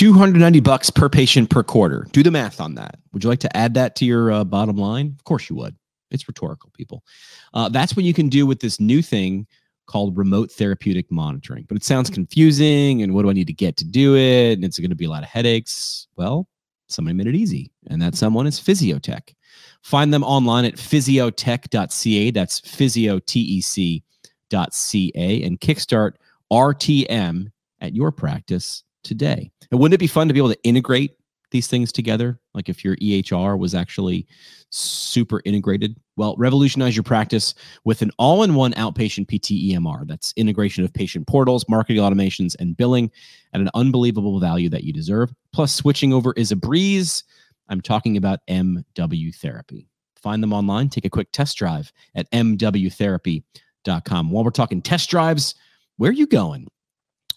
290 bucks per patient per quarter. Do the math on that. Would you like to add that to your uh, bottom line? Of course you would. It's rhetorical, people. Uh, that's what you can do with this new thing called remote therapeutic monitoring. But it sounds confusing. And what do I need to get to do it? And it's going to be a lot of headaches. Well, somebody made it easy. And that someone is Physiotech. Find them online at physiotech.ca. That's physiotech.ca and kickstart RTM at your practice today. And wouldn't it be fun to be able to integrate these things together? Like if your EHR was actually super integrated. Well, revolutionize your practice with an all in one outpatient PT EMR. That's integration of patient portals, marketing automations, and billing at an unbelievable value that you deserve. Plus, switching over is a breeze. I'm talking about MW Therapy. Find them online, take a quick test drive at mwtherapy.com. While we're talking test drives, where are you going?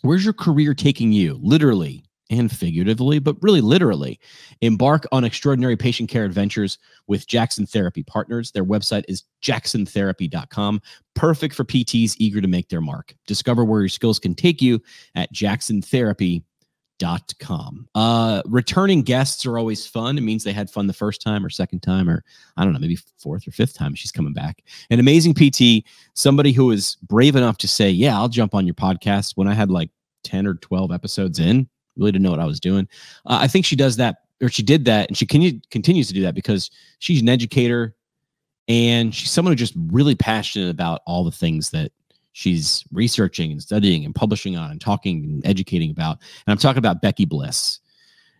Where's your career taking you? Literally, and figuratively, but really literally. Embark on extraordinary patient care adventures with Jackson Therapy Partners. Their website is jacksontherapy.com, perfect for PTs eager to make their mark. Discover where your skills can take you at jacksontherapy.com. Uh, returning guests are always fun. It means they had fun the first time or second time, or I don't know, maybe fourth or fifth time she's coming back. An amazing PT, somebody who is brave enough to say, Yeah, I'll jump on your podcast when I had like 10 or 12 episodes in really didn't know what I was doing. Uh, I think she does that, or she did that, and she can, continues to do that because she's an educator and she's someone who's just really passionate about all the things that she's researching and studying and publishing on and talking and educating about. And I'm talking about Becky Bliss.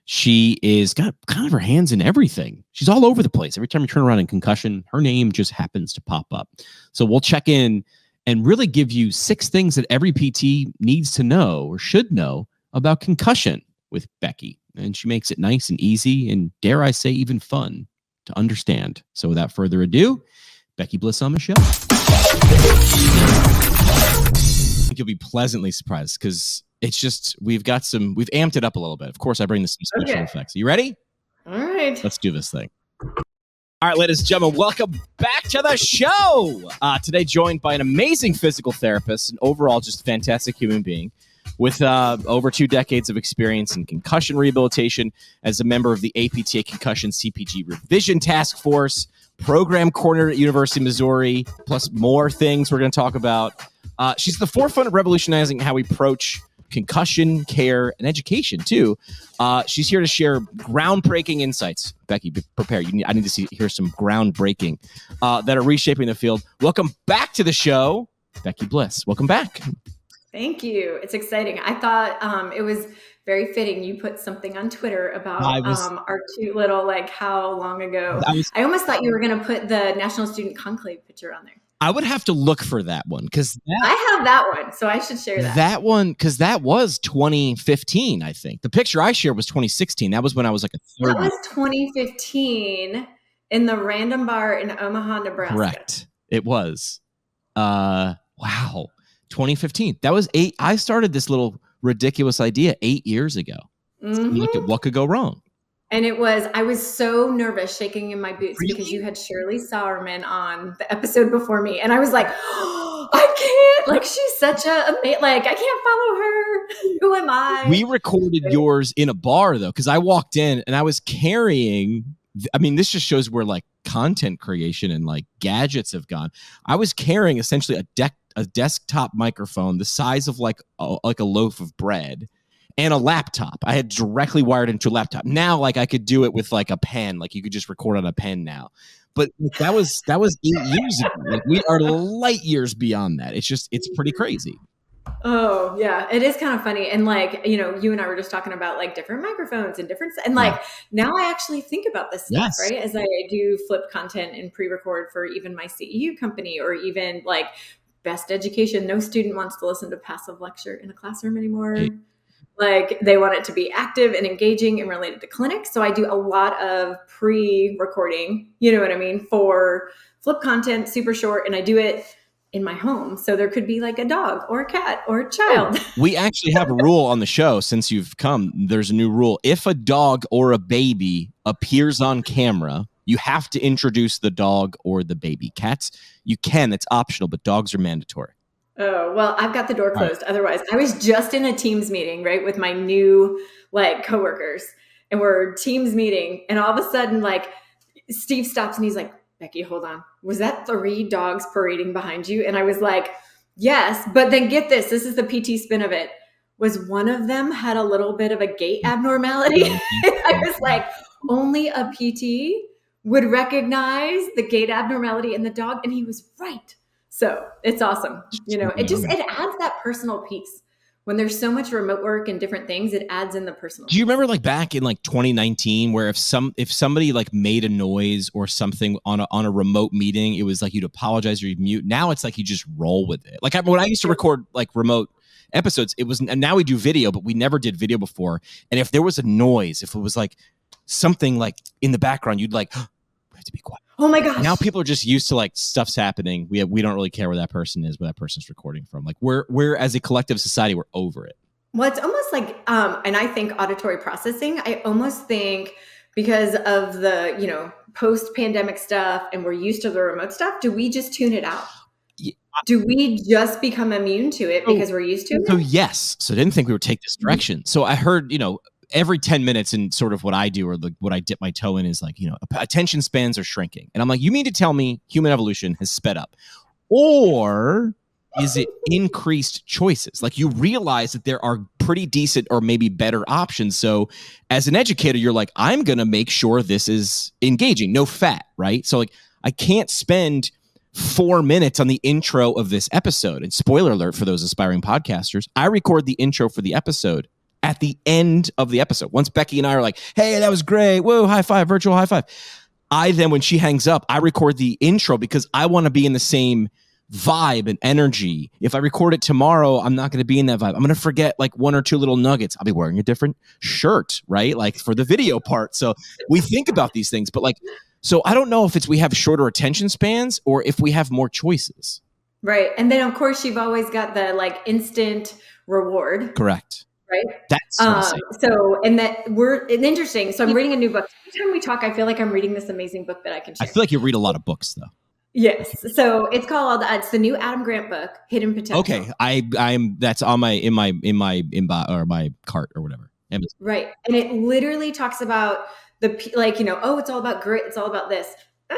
She is got kind of her hands in everything. She's all over the place. Every time you turn around in concussion, her name just happens to pop up. So we'll check in and really give you six things that every PT needs to know or should know about concussion with Becky. And she makes it nice and easy and, dare I say, even fun to understand. So without further ado, Becky Bliss on the show. Think you'll be pleasantly surprised because it's just, we've got some, we've amped it up a little bit. Of course, I bring this some special okay. effects. You ready? All right. Let's do this thing. All right, ladies and gentlemen, welcome back to the show. Uh, today, joined by an amazing physical therapist and overall just fantastic human being with uh, over two decades of experience in concussion rehabilitation as a member of the APTA Concussion CPG Revision Task Force, program coordinator at University of Missouri, plus more things we're going to talk about. Uh, she's the forefront of revolutionizing how we approach concussion care and education too. Uh, she's here to share groundbreaking insights. Becky, be prepared. Need, I need to see hear some groundbreaking uh, that are reshaping the field. Welcome back to the show, Becky Bliss. Welcome back. Thank you. It's exciting. I thought um, it was very fitting. You put something on Twitter about was, um, our cute little, like, how long ago. I, was, I almost thought you were going to put the National Student Conclave picture on there. I would have to look for that one because I have that one, so I should share that. That one because that was 2015, I think. The picture I shared was 2016. That was when I was like a third. That was 2015 in the Random Bar in Omaha, Nebraska. Correct. It was. Uh, wow. 2015. That was eight. I started this little ridiculous idea eight years ago. Mm-hmm. Look at what could go wrong. And it was, I was so nervous shaking in my boots really? because you had Shirley Sahrmann on the episode before me. And I was like, oh, I can't, like, she's such a, like, I can't follow her. Who am I? We recorded yours in a bar, though, because I walked in and I was carrying, I mean, this just shows where like content creation and like gadgets have gone. I was carrying essentially a deck a desktop microphone the size of like a, like a loaf of bread and a laptop. I had directly wired into a laptop. Now, like I could do it with like a pen, like you could just record on a pen now. But that was that was eight years ago. Like we are light years beyond that. It's just it's pretty crazy. Oh yeah, it is kind of funny, and like you know, you and I were just talking about like different microphones and different, and like yeah. now I actually think about this stuff, yes. right? As I do flip content and pre-record for even my CEU company, or even like best education. No student wants to listen to passive lecture in a classroom anymore. Like they want it to be active and engaging and related to clinics So I do a lot of pre-recording, you know what I mean, for flip content, super short, and I do it in my home. So there could be like a dog or a cat or a oh, child. We actually have a rule on the show since you've come. There's a new rule. If a dog or a baby appears on camera, you have to introduce the dog or the baby. Cats, you can, it's optional, but dogs are mandatory. Oh, well, I've got the door closed. Right. Otherwise, I was just in a Teams meeting, right, with my new like coworkers, and we're Teams meeting, and all of a sudden, like Steve stops and he's like, Becky, hold on. Was that three dogs parading behind you? And I was like, Yes, but then get this. This is the PT spin of it. Was one of them had a little bit of a gait abnormality? I was like, only a PT would recognize the gait abnormality in the dog, and he was right. So it's awesome. You know, it just it adds that personal piece. When there's so much remote work and different things, it adds in the personal. Do you remember like back in like 2019 where if some if somebody like made a noise or something on a on a remote meeting, it was like you'd apologize or you'd mute. Now it's like you just roll with it. Like I, when I used to record like remote episodes, it was and now we do video, but we never did video before. And if there was a noise, if it was like something like in the background, you'd like have to be quiet. Oh my gosh. Now people are just used to like stuff's happening. We have, we don't really care where that person is, where that person's recording from. Like we're we're as a collective society, we're over it. Well, it's almost like um and I think auditory processing, I almost think because of the, you know, post-pandemic stuff and we're used to the remote stuff, do we just tune it out? Yeah. Do we just become immune to it because we're used to it? So yes. So I didn't think we would take this mm-hmm. direction. So I heard, you know, every 10 minutes and sort of what I do or the, what I dip my toe in is like, you know, attention spans are shrinking. And I'm like, you mean to tell me human evolution has sped up? Or is it increased choices? Like you realize that there are pretty decent or maybe better options. So as an educator, you're like, I'm going to make sure this is engaging, no fat, right? So like I can't spend four minutes on the intro of this episode. And spoiler alert for those aspiring podcasters, I record the intro for the episode at the end of the episode. Once Becky and I are like, hey, that was great. Whoa, high five, virtual high five. I then, when she hangs up, I record the intro because I want to be in the same vibe and energy. If I record it tomorrow, I'm not going to be in that vibe. I'm going to forget like one or two little nuggets. I'll be wearing a different shirt, right? Like for the video part. So we think about these things, but like, so I don't know if it's we have shorter attention spans or if we have more choices. Right. And then, of course, you've always got the like instant reward. Correct right? That's um, so, and that we're and interesting. So I'm reading a new book. Every time we talk, I feel like I'm reading this amazing book that I can. Share. I feel like you read a lot of books, though. Yes. So it's called. Uh, it's the new Adam Grant book, Hidden Potential. Okay, I I'm that's on my in my in my in my or my cart or whatever. Amazon. Right, and it literally talks about the like you know oh it's all about grit it's all about this uh,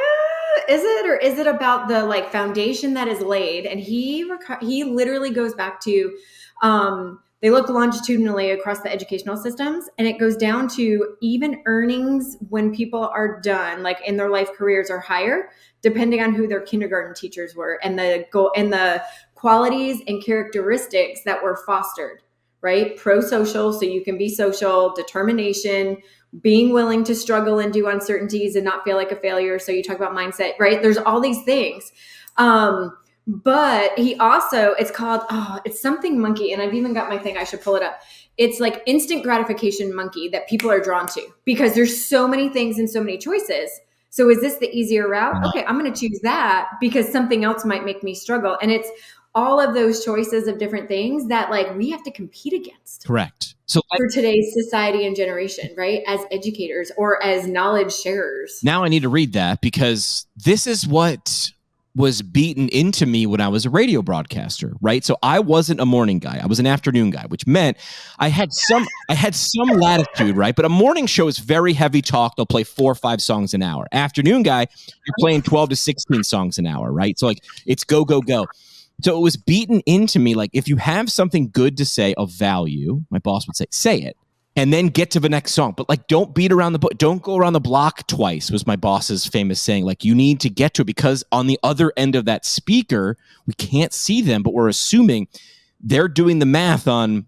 is it or is it about the like foundation that is laid and he rec- he literally goes back to um they look longitudinally across the educational systems and it goes down to even earnings when people are done, like in their life careers are higher, depending on who their kindergarten teachers were and the goal and the qualities and characteristics that were fostered, right? Pro social, so you can be social, determination, being willing to struggle and do uncertainties and not feel like a failure. So you talk about mindset, right? There's all these things. Um, but he also it's called oh it's something monkey and i've even got my thing i should pull it up. It's like instant gratification monkey that people are drawn to because there's so many things and so many choices. So is this the easier route? Okay i'm going to choose that because something else might make me struggle. And it's all of those choices of different things that like we have to compete against. Correct. So for today's society and generation right? As educators or as knowledge sharers. Now i need to read that because this is what was beaten into me when I was a radio broadcaster, right? So I wasn't a morning guy. I was an afternoon guy, which meant I had some I had some latitude, right? But a morning show is very heavy talk. They'll play 4 or 5 songs an hour. Afternoon guy, you're playing 12 to 16 songs an hour, right? So like it's go go go. So it was beaten into me like if you have something good to say of value, my boss would say, say it and then get to the next song. But like, don't beat around the book. Don't go around the block twice. Was my boss's famous saying. Like, you need to get to it because on the other end of that speaker, we can't see them, but we're assuming they're doing the math on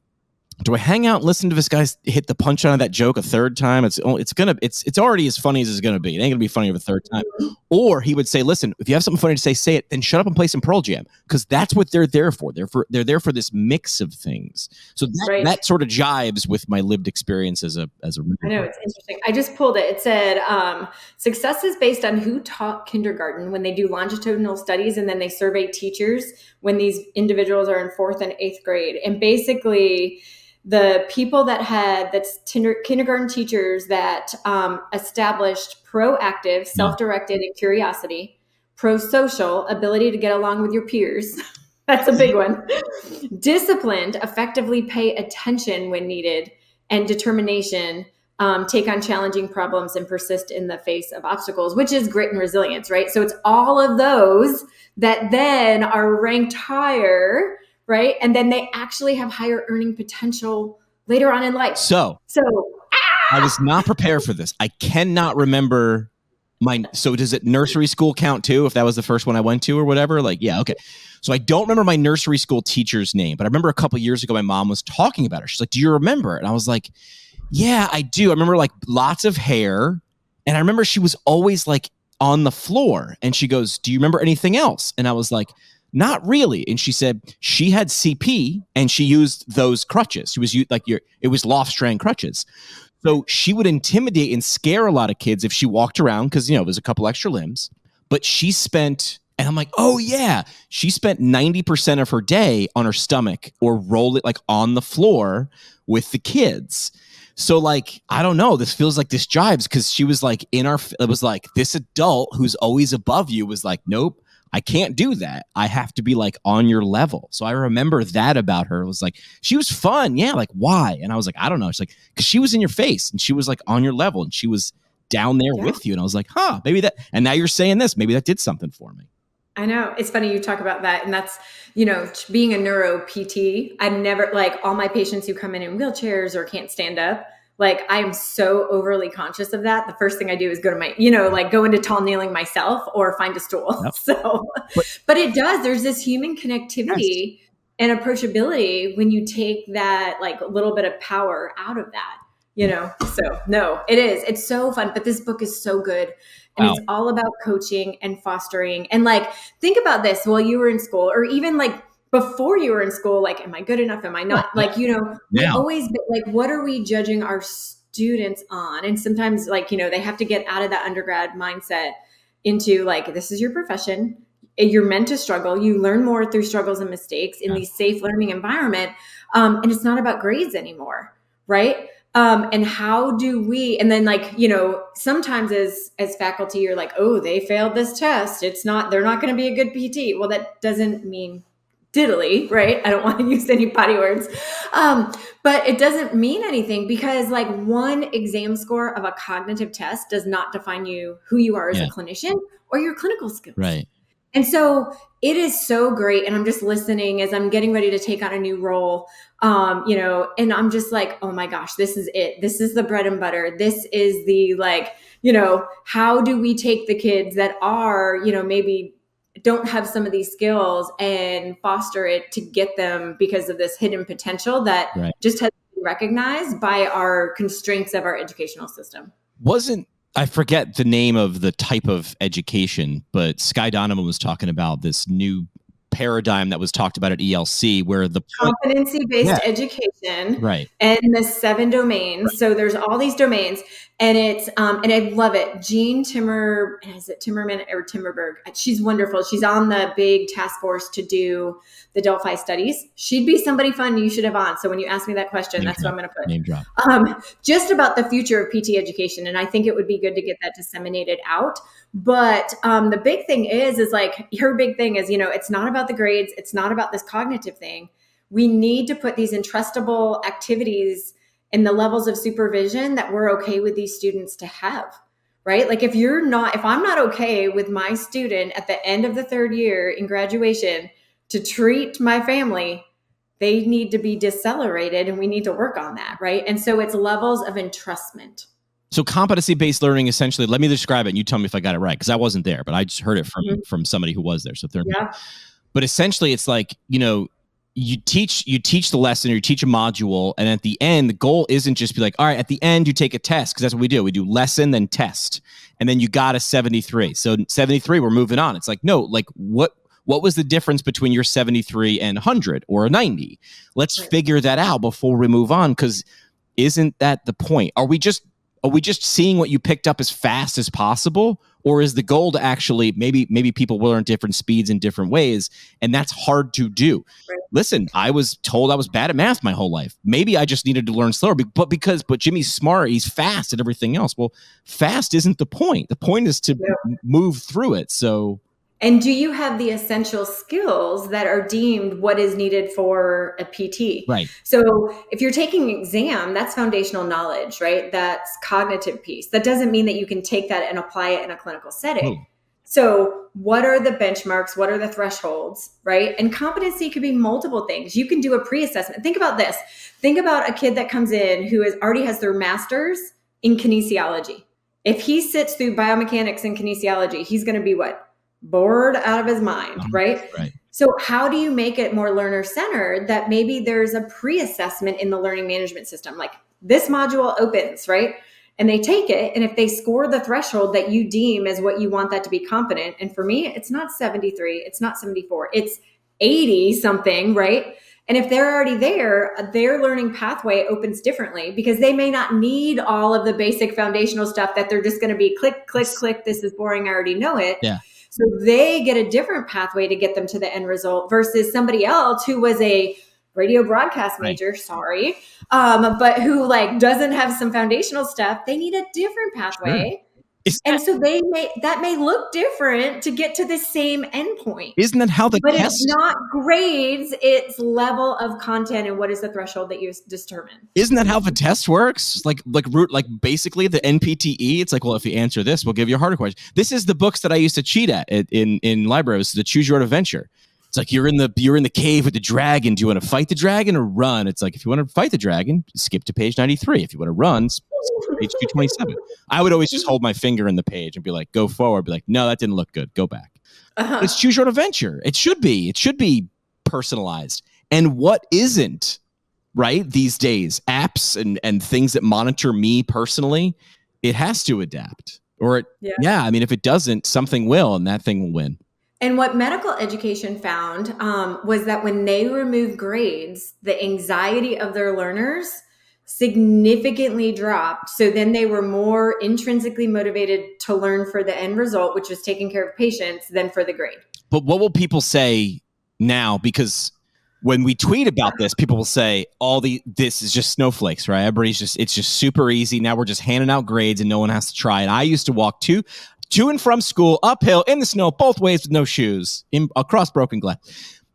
do I hang out and listen to this guy hit the punch on that joke a third time? It's it's gonna it's it's already as funny as it's gonna be. It ain't gonna be funny a third time. Or he would say, "Listen, if you have something funny to say, say it. Then shut up and play some Pearl Jam because that's what they're there for. They're for they're there for this mix of things. So that, right. that sort of jives with my lived experience as a as a. I know it's interesting. I just pulled it. It said um, success is based on who taught kindergarten when they do longitudinal studies and then they survey teachers when these individuals are in fourth and eighth grade and basically the people that had that's tinder, kindergarten teachers that um, established proactive self-directed and curiosity pro-social ability to get along with your peers That's a big one. Disciplined, effectively pay attention when needed, and determination, um, take on challenging problems and persist in the face of obstacles, which is grit and resilience, right? So it's all of those that then are ranked higher, right? And then they actually have higher earning potential later on in life. So, so ah! I was not prepared for this. I cannot remember my so does it nursery school count too if that was the first one i went to or whatever like yeah okay so i don't remember my nursery school teacher's name but i remember a couple years ago my mom was talking about her she's like do you remember and i was like yeah i do i remember like lots of hair and i remember she was always like on the floor and she goes do you remember anything else and i was like not really and she said she had cp and she used those crutches she was like your it was Lofstrand crutches so she would intimidate and scare a lot of kids if she walked around because, you know, there's a couple extra limbs. But she spent, and I'm like, oh, yeah, she spent 90% of her day on her stomach or roll it like on the floor with the kids. So, like, I don't know. This feels like this jives because she was like in our, it was like this adult who's always above you was like, nope, I can't do that. I have to be like on your level. So I remember that about her. It was like she was fun. Yeah, like why? And I was like, I don't know. She's like, because she was in your face and she was like on your level and she was down there yeah. with you. And I was like, huh, maybe that. And now you're saying this. Maybe that did something for me. I know. It's funny you talk about that. And that's, you know, being a neuro PT, I've never, like, all my patients who come in in wheelchairs or can't stand up, like i'm so overly conscious of that. The first thing i do is go to my you know like go into tall kneeling myself or find a stool. Yep. so but, but, it does. There's this human connectivity yes. and approachability when you take that like little bit of power out of that you know? So no it is. It's so fun but this book is so good. And wow. it's all about coaching and fostering. And like think about this while you were in school or even like before you were in school like am i good enough? Am i not? Like you know yeah. always like what are we judging our students on? And sometimes like you know they have to get out of that undergrad mindset into like this is your profession. You're meant to struggle. You learn more through struggles and mistakes in yeah. these safe learning environment. Um, and it's not about grades anymore right? Um, and how do we and then like you know sometimes as as faculty you're like oh they failed this test. It's not they're not going to be a good pt well that doesn't mean diddly, right? I don't want to use any body words. Um, but it doesn't mean anything because like one exam score of a cognitive test does not define you who you are as yeah. a clinician or your clinical skills. Right. And so it is so great. And I'm just listening as I'm getting ready to take on a new role. Um, you know, and I'm just like, oh my gosh, this is it. This is the bread and butter. This is the like, you know, how do we take the kids that are, you know, maybe don't have some of these skills and foster it to get them because of this hidden potential that right. just has been recognized by our constraints of our educational system. Wasn't I forget the name of the type of education, but Skye Donovan was talking about this new paradigm that was talked about at ELC, where the competency based yeah. education, right, and the seven domains. So there's all these domains, and it's um, and I love it. Jean Timmer, is it Timmerman or Timmerberg? She's wonderful. She's on the big task force to do the Delphi studies. She'd be somebody fun you should have on. So when you ask me that question, Name that's drop. what I'm going to put. Name drop. Um, just about the future of PT education, and I think it would be good to get that disseminated out. But um, the big thing is, is like her big thing is, you know, it's not about the grades. It's not about this cognitive thing. We need to put these entrustable activities in the levels of supervision that we're okay with these students to have right? Like if you're not, if I'm not okay with my student at the end of the third year in graduation to treat my family, they need to be decelerated and we need to work on that, right? And so it's levels of entrustment. So competency based learning essentially, let me describe it and you tell me if I got it right because I wasn't there, but I just heard it from mm-hmm. from somebody who was there. So third yeah. But essentially it's like, you know, you teach you teach the lesson or you teach a module and at the end the goal isn't just be like all right at the end you take a test because that's what we do. We do lesson then test and then you got a 73 so 73 we're moving on. It's like no like what what was the difference between your 73 and 100 or a 90 let's right. figure that out before we move on because isn't that the point? Are we just are we just seeing what you picked up as fast as possible or is the goal to actually maybe maybe people will learn different speeds in different ways and that's hard to do. Right. listen i was told i was bad at math my whole life. Maybe i just needed to learn slower but because but jimmy's smart he's fast at everything else. Well fast isn't the point. The point is to yeah. move through it. So And do you have the essential skills that are deemed what is needed for a PT? Right. So if you're taking an exam, that's foundational knowledge, right? That's cognitive piece. That doesn't mean that you can take that and apply it in a clinical setting. Oh. So what are the benchmarks? What are the thresholds, right? And competency could be multiple things. You can do a pre-assessment. Think about this. Think about a kid that comes in who is already has their masters in kinesiology. If he sits through biomechanics and kinesiology, he's going to be what? Bored out of his mind, um, right? Right. So, how do you make it more learner centered that maybe there's a pre assessment in the learning management system? Like this module opens, right? And they take it. And if they score the threshold that you deem as what you want that to be competent, and for me, it's not 73, it's not 74, it's 80 something, right? And if they're already there, their learning pathway opens differently because they may not need all of the basic foundational stuff that they're just going to be click, click, click. This is boring. I already know it. Yeah. So they get a different pathway to get them to the end result versus somebody else who was a radio broadcast major, right. sorry, um, but who like doesn't have some foundational stuff. They need a different pathway. Sure and so they may that may look different to get to the same endpoint. Isn't that how the but test? it's not grades; it's level of content and what is the threshold that you determine. Isn't that how the test works? Like like root like basically the NPTE. It's like well, if you answer this, we'll give you a harder question. This is the books that I used to cheat at in in libraries. The Choose Your Own Adventure. It's like you're in the you're in the cave with the dragon. Do you want to fight the dragon or run? It's like if you want to fight the dragon, skip to page 93. If you want to run, page 227. I would always just hold my finger in the page and be like, go forward. Be like, no, that didn't look good. Go back. Uh-huh. It's choose your adventure. It should be. It should be personalized. And what isn't, right? These days, apps and and things that monitor me personally, it has to adapt. Or it, yeah. yeah, I mean, if it doesn't, something will, and that thing will win. And what medical education found um, was that when they remove grades, the anxiety of their learners significantly dropped. So then they were more intrinsically motivated to learn for the end result, which was taking care of patients, than for the grade. But what will people say now? Because when we tweet about this, people will say all the this is just snowflakes, right? Everybody's just it's just super easy. Now we're just handing out grades and no one has to try it. I used to walk two to and from school, uphill in the snow, both ways with no shoes, in, across broken glass.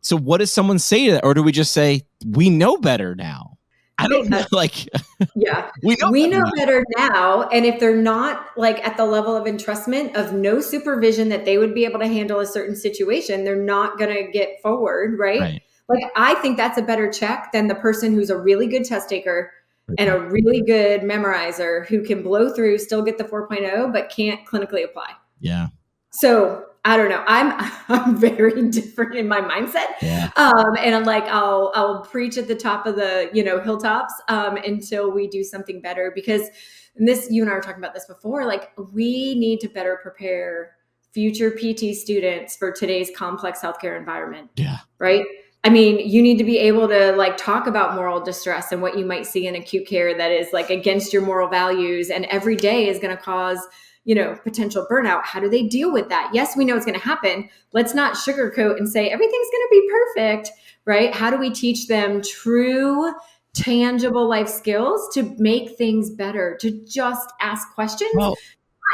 So, what does someone say to that, or do we just say we know better now? I don't know. Like, yeah, we know, we better, know now. better now. And if they're not like at the level of entrustment of no supervision that they would be able to handle a certain situation, they're not going to get forward, right? right? Like, I think that's a better check than the person who's a really good test taker and a really good memorizer who can blow through, still get the 4.0, but can't clinically apply. Yeah. So I don't know. I'm I'm very different in my mindset. Yeah. Um, and I'm like, I'll I'll preach at the top of the you know hilltops um, until we do something better because and this you and I were talking about this before. Like we need to better prepare future PT students for today's complex healthcare environment. Yeah. Right. I mean, you need to be able to like talk about moral distress and what you might see in acute care that is like against your moral values and every day is going to cause, you know, potential burnout. How do they deal with that? Yes, we know it's going to happen. Let's not sugarcoat and say everything's going to be perfect, right? How do we teach them true tangible life skills to make things better, to just ask questions well,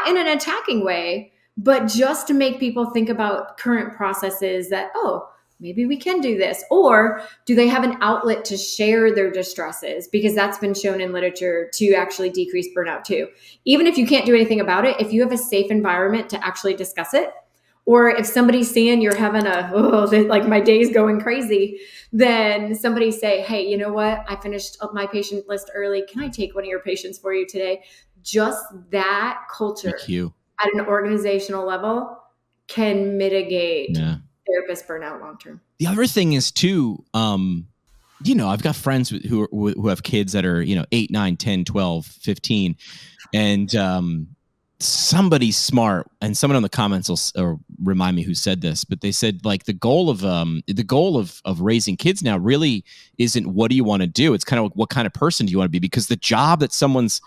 in an attacking way, but just to make people think about current processes that, oh, maybe we can do this. Or do they have an outlet to share their distresses? Because that's been shown in literature to actually decrease burnout too. Even if you can't do anything about it if you have a safe environment to actually discuss it or if somebody's seeing you're having a oh like my day's going crazy then somebody say hey you know what? I finished up my patient list early. Can i take one of your patients for you today? Just that culture at an organizational level can mitigate yeah therapist burnout long term. The other thing is too, um, you know, I've got friends who are, who have kids that are, you know, 8, 9, 10, 12, 15 and um somebody smart and someone in the comments will remind me who said this but they said like the goal of um the goal of of raising kids now really isn't what do you want to do? It's kind of like, what kind of person do you want to be? Because the job that someone's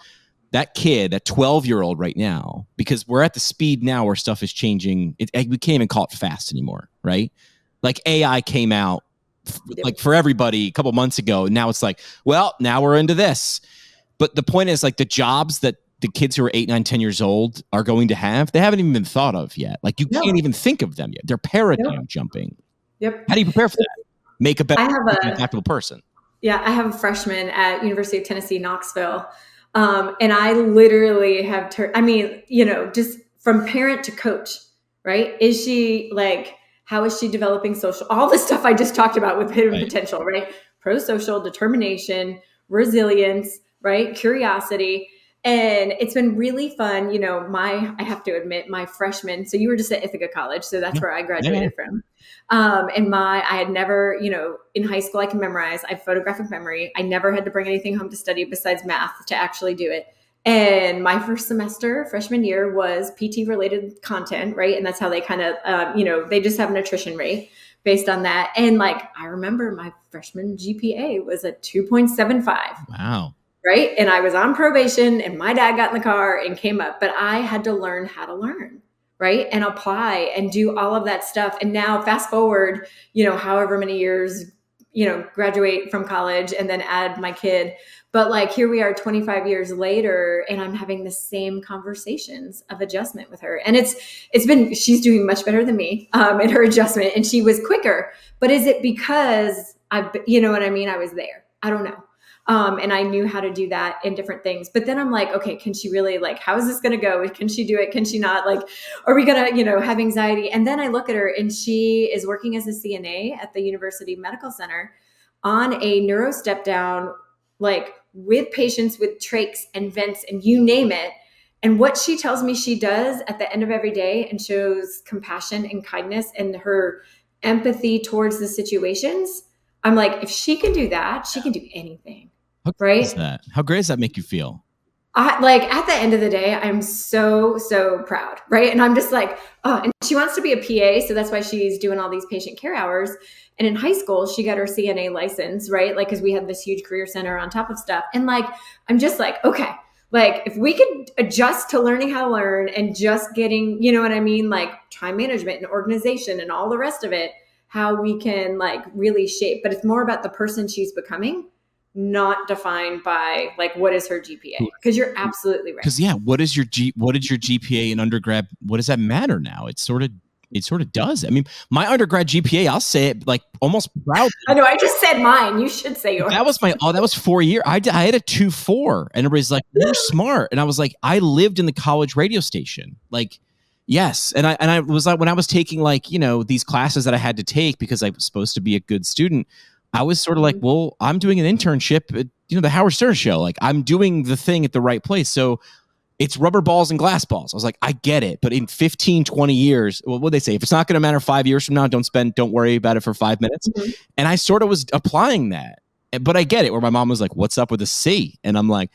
that kid, that 12 year old right now, because we're at the speed now where stuff is changing. It, we can't even call it fast anymore, right? Like AI came out like for everybody a couple months ago. Now it's like, well, now we're into this. But the point is like the jobs that the kids who are eight, nine, ten years old are going to have, they haven't even been thought of yet. Like you no. can't even think of them yet. They're paradigm no. jumping. Yep. How do you prepare for that? Make a better, I have a, adaptable person. Yeah, I have a freshman at University of Tennessee, Knoxville. Um, and I literally have turned, I mean, you know, just from parent to coach, right? Is she like, how is she developing social? All the stuff I just talked about with hidden right. potential, right? Pro social, determination, resilience, right? Curiosity. And it's been really fun. You know, my, I have to admit, my freshman, so you were just at Ithaca College. So that's yeah. where I graduated yeah. from. Um, and my, I had never, you know, in high school, I can memorize, I have photographic memory. I never had to bring anything home to study besides math to actually do it. And my first semester, freshman year, was PT related content, right? And that's how they kind of, um, you know, they just have an attrition rate based on that. And like, I remember my freshman GPA was a 2.75. Wow right? And I was on probation and my dad got in the car and came up, but I had to learn how to learn, right? And apply and do all of that stuff. And now fast forward, you know, however many years, you know, graduate from college and then add my kid. But like here we are 25 years later and I'm having the same conversations of adjustment with her. And it's it's been she's doing much better than me um in her adjustment and she was quicker. But is it because I you know what I mean? I was there. I don't know. Um, and I knew how to do that in different things. But then I'm like, okay, can she really like, how is this going to go? Can she do it? Can she not? Like, are we going to, you know, have anxiety? And then I look at her and she is working as a CNA at the University Medical Center on a neuro step down, like with patients with trachs and vents and you name it. And what she tells me she does at the end of every day and shows compassion and kindness and her empathy towards the situations. I'm like, if she can do that, she can do anything. How right? that? How great does that make you feel? I, like at the end of the day, I'm so so proud, right? And I'm just like, oh, and she wants to be a PA, so that's why she's doing all these patient care hours. And in high school, she got her CNA license, right? Like, because we had this huge career center on top of stuff. And like, I'm just like, okay, like if we could adjust to learning how to learn and just getting, you know what I mean, like time management and organization and all the rest of it, how we can like really shape. But it's more about the person she's becoming not defined by like what is her GPA because you're absolutely right. Because yeah, what is your G? What is your GPA in undergrad? What does that matter now? It's sort of it sort of does. I mean, my undergrad GPA, I'll say it like almost proud. I know. I just said mine. You should say yours. That was my. Oh, that was four year. I I had a two four, and everybody's like, "You're smart," and I was like, "I lived in the college radio station." Like, yes, and I and I was like when I was taking like you know these classes that I had to take because I was supposed to be a good student. I was sort of like, mm-hmm. well, I'm doing an internship at, you know, the Howard Stern show. Like I'm doing the thing at the right place. So it's rubber balls and glass balls. I was like, I get it. But in 15, 20 years, well, what they say? If it's not going to matter five years from now, don't spend, don't worry about it for five minutes. Mm-hmm. And I sort of was applying that. But I get it where my mom was like, what's up with the C? And I'm like,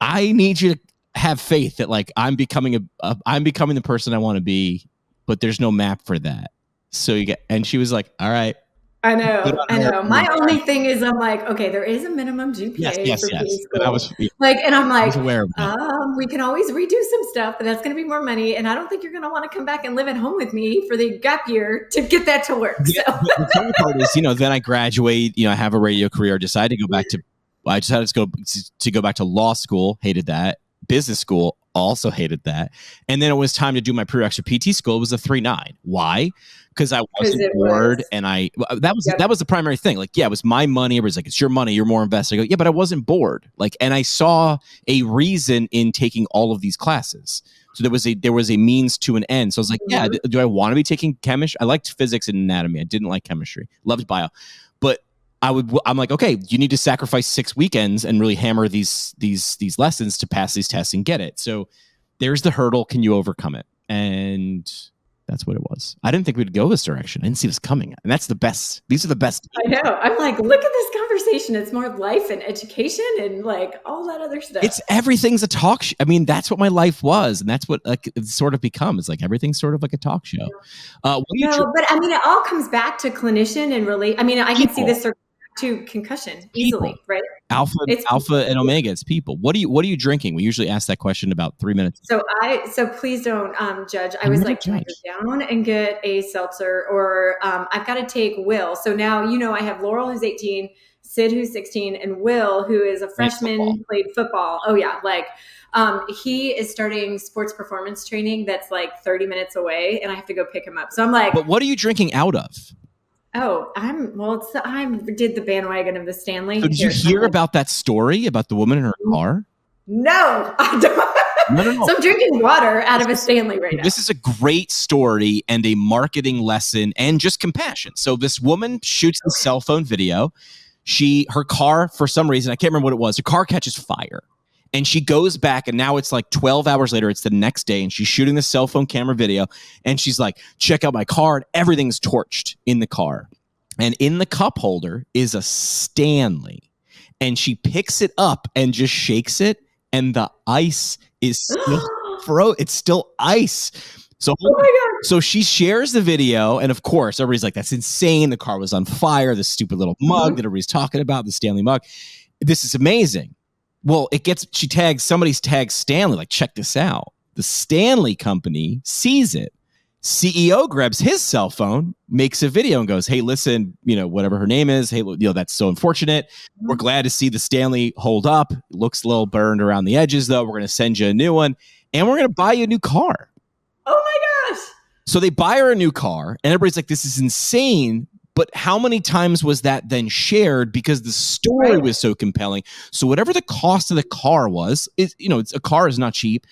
I need you to have faith that like I'm becoming a, a I'm becoming the person I want to be, but there's no map for that. So you get, and she was like, all right, I know, I know. My only thing is, I'm like, okay, there is a minimum GPA yes, yes, for yes. I was yeah. like, and I'm like, um, we can always redo some stuff, but that's going to be more money, and I don't think you're going to want to come back and live at home with me for the gap year to get that to work. Yeah, so. the funny part is, you know, then I graduate, you know, I have a radio career, I decide to go back to, I decided to go to go back to law school, hated that, business school, also hated that. And then it was time to do my prerequisite PT school. It was a three nine. Why? Because I wasn't bored, was. and I that was yep. that was the primary thing. Like, yeah, it was my money. It was like it's your money. You're more invested. I go, yeah, but I wasn't bored. Like, and I saw a reason in taking all of these classes. So there was a there was a means to an end. So I was like, mm-hmm. yeah, do I want to be taking chemistry? I liked physics and anatomy. I didn't like chemistry. Loved bio, I would I'm like, okay, you need to sacrifice six weekends and really hammer these these these lessons to pass these tests and get it. So there's the hurdle. Can you overcome it? And that's what it was. I didn't think we'd go this direction. I didn't see this coming. And that's the best. These are the best. I know. I'm like, look at this conversation. It's more life and education and like all that other stuff. It's everything's a talk show. I mean, that's what my life was. And that's what like it's sort of become. It's like everything's sort of like a talk show. Uh, no, tr- but I mean, it all comes back to clinician and really, I mean, I can see this to concussion easily, people. right? Alpha, it's alpha, and omega. It's people. What are you? What are you drinking? We usually ask that question about three minutes. So I, so please don't um, judge. I, was like, judge. down and get a seltzer, or um, I've got to take Will. So now you know I have Laurel who's eighteen, Sid, who's 16, and Will, who is a freshman, played football. Oh yeah, like um, he is starting sports performance training that's like 30 minutes away, and I have to go pick him up. So I'm like, but what are you drinking out of? Oh, I'm well. It's the, I did the bandwagon of the Stanley. So did you hear about that story about the woman in her car? No, I don't. No, no, no. So I'm drinking water out of a Stanley right now. This is a great story and a marketing lesson and just compassion. So this woman shoots the cell phone video. She her car for some reason I can't remember what it was. Her car catches fire. And she goes back, and now it's like 12 hours later. It's the next day, and she's shooting the cell phone camera video. And she's like, check out my car. And Everything's torched in the car. And in the cup holder is a Stanley. And she picks it up and just shakes it, and the ice is still fro. It's still ice. So, oh so she shares the video, and of course, everybody's like, "That's insane! The car was on fire. The stupid little mug mm-hmm. that everybody's talking about, the Stanley mug. This is amazing." Well, it gets she tags somebody's tagged Stanley. Like, check this out. The Stanley company sees it. CEO grabs his cell phone, makes a video, and goes, "Hey, listen, you know whatever her name is. Hey, you know that's so unfortunate. We're glad to see the Stanley hold up. looks a little burned around the edges, though. We're going to send you a new one, and we're going to buy you a new car." Oh my gosh! So they buy her a new car, and everybody's like, "This is insane." But how many times was that then shared because the story right. was so compelling? So whatever the cost of the car was, is you know, it's a car is not cheap.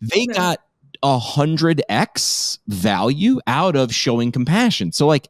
They got a hundred x value out of showing compassion. So like.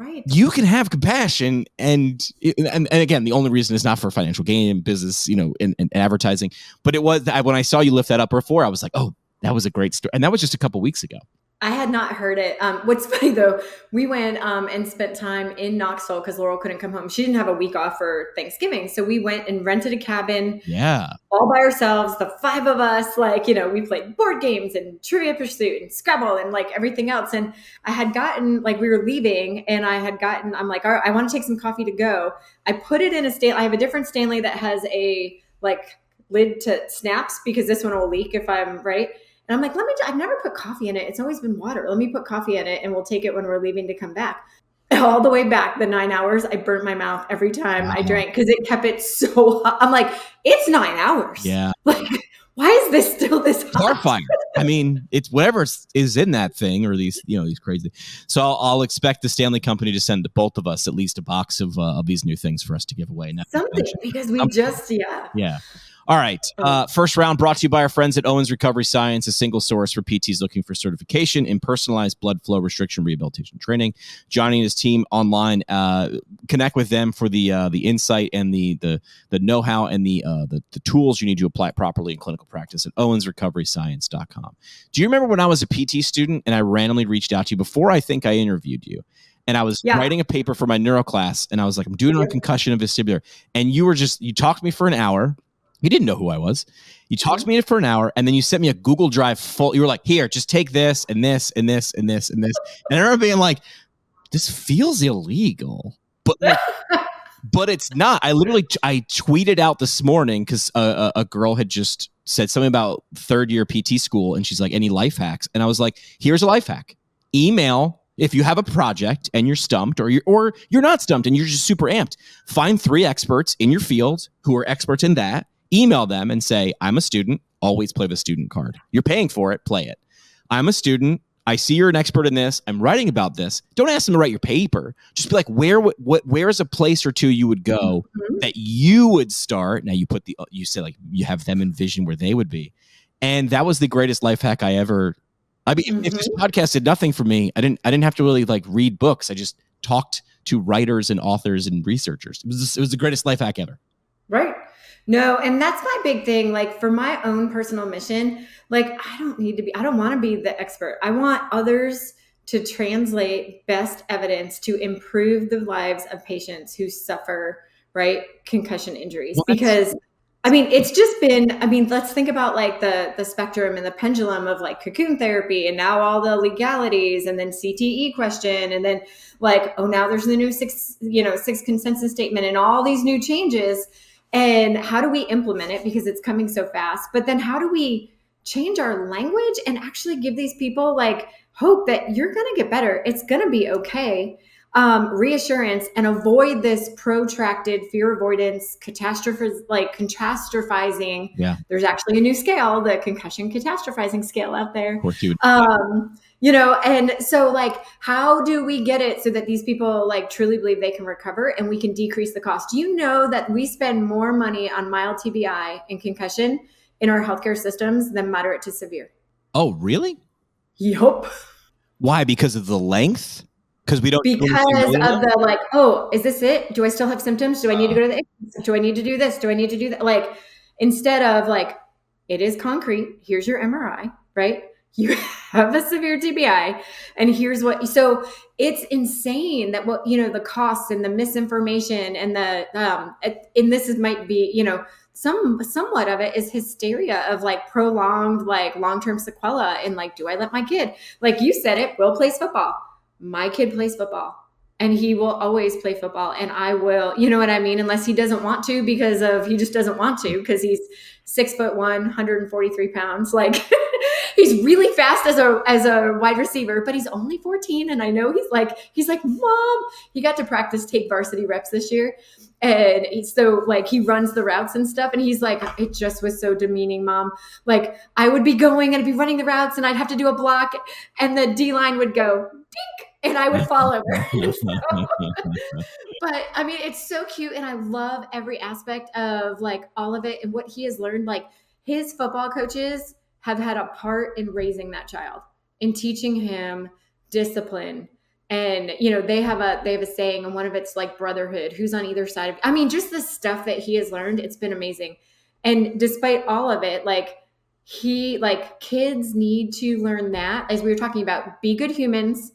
Right. You can have compassion, and, and and again, the only reason is not for financial gain, business, you know, in, in advertising. But it was that when I saw you lift that up before, I was like, oh, that was a great story, and that was just a couple weeks ago. I had not heard it. Um, what's funny though, we went um, and spent time in Knoxville because Laurel couldn't come home. She didn't have a week off for Thanksgiving, so we went and rented a cabin. Yeah, all by ourselves, the five of us. Like you know, we played board games and Trivia Pursuit and Scrabble and like everything else. And I had gotten like we were leaving, and I had gotten. I'm like, all right, I want to take some coffee to go. I put it in a Stanley. I have a different Stanley that has a like lid to snaps because this one will leak if I'm right. And I'm like, let me, I've never put coffee in it. It's always been water. Let me put coffee in it and we'll take it when we're leaving to come back. All the way back, the nine hours, I burnt my mouth every time wow. I drank because it kept it so hot. I'm like, it's nine hours. Yeah. Like, why is this still this hot? Car fire. I mean, it's whatever is in that thing or these, you know, these crazy. So I'll, I'll, expect the Stanley Company to send both of us at least a box of uh, of these new things for us to give away. Something because we um, just yeah yeah. All right. Oh. Uh, first round brought to you by our friends at Owens Recovery Science, a single source for PTs looking for certification in personalized blood flow restriction rehabilitation training. Johnny and his team online uh, connect with them for the uh, the insight and the the the know how and the, uh, the the tools you need to apply properly in clinical practice at OwensRecoveryScience.com. Do you remember when I was a PT student and I randomly reached out to you before I think I interviewed you? and I was yeah. writing a paper for my neuro class, and I was like, I'm doing on concussion and vestibular. And you were just, you talked to me for an hour, you didn't know who I was. You talked mm-hmm. to me for an hour and then you sent me a Google Drive full. You were like, here, just take this and this and this and this and this. And I remember being like, this feels illegal. But like, but it's not. I literally I tweeted out this morning because a, a, a, girl had just said something about third year PT school, and she's like, "Any life hacks?" And I was like, "Here's a life hack: email if you have a project and you're stumped, or you're or you're not stumped and you're just super amped. Find three experts in your field who are experts in that, email them and say, I'm a student, always play the student card. You're paying for it, play it. I'm a student. I see you're an expert in this. I'm writing about this. Don't ask them to write your paper. Just be like, where, what, where's a place or two you would go mm-hmm. that you would start? Now you put the, you say like you have them envision where they would be, and that was the greatest life hack I ever. I mean, mm-hmm. if this mm-hmm. podcast did nothing for me, I didn't, I didn't have to really like read books. I just talked to writers and authors and researchers. It was, it was the greatest life hack ever. Right. No, and that's my big thing. Like for my own personal mission, like I don't need to be, I don't want to be the expert. I want others to translate best evidence to improve the lives of patients who suffer, right, concussion injuries. Because I mean, it's just been, I mean, let's think about like the the spectrum and the pendulum of like cocoon therapy and now all the legalities and then CTE question and then like, oh, now there's the new six, you know, six consensus statement and all these new changes and how do we implement it? Because it's coming so fast. But then how do we change our language and actually give these people like hope that you're going to get better? It's going to be okay. Um, reassurance and avoid this protracted fear avoidance catastrophe like catastrophizing. Yeah. There's actually a new scale the concussion catastrophizing scale out there. Of course you would. um you know and so like how do we get it so that these people like truly believe they can recover and we can decrease the cost? Do you know that we spend more money on mild tbi and concussion in our healthcare systems than moderate to severe? Oh really? Yep why? Because of the length? Because we don't because of the like oh is this it? Do i still have symptoms? Do i need to go to the do i need to do this? Do i need to do that? Like instead of like it is concrete here's your mri right you have a severe tbi and here's what so it's insane that what you know the costs and the misinformation and the um and this is might be you know some somewhat of it is hysteria of like prolonged like long-term sequela and like do i let my kid like you said it will plays football. My kid plays football and he will always play football and i will you know what i mean? Unless he doesn't want to because of he just doesn't want to because he's six foot one 143 pounds like he's really fast as a as a wide receiver but he's only 14 and i know he's like he's like mom he got to practice take varsity reps this year and so like he runs the routes and stuff and he's like it just was so demeaning mom. Like i would be going and i'd be running the routes and i'd have to do a block and the d line would go dink and I would follow her. but I mean, it's so cute. And I love every aspect of like all of it and what he has learned. Like his football coaches have had a part in raising that child, in teaching him discipline. And you know, they have a they have a saying, and one of it's like brotherhood, who's on either side of I mean, just the stuff that he has learned, it's been amazing. And despite all of it, like he like kids need to learn that as we were talking about be good humans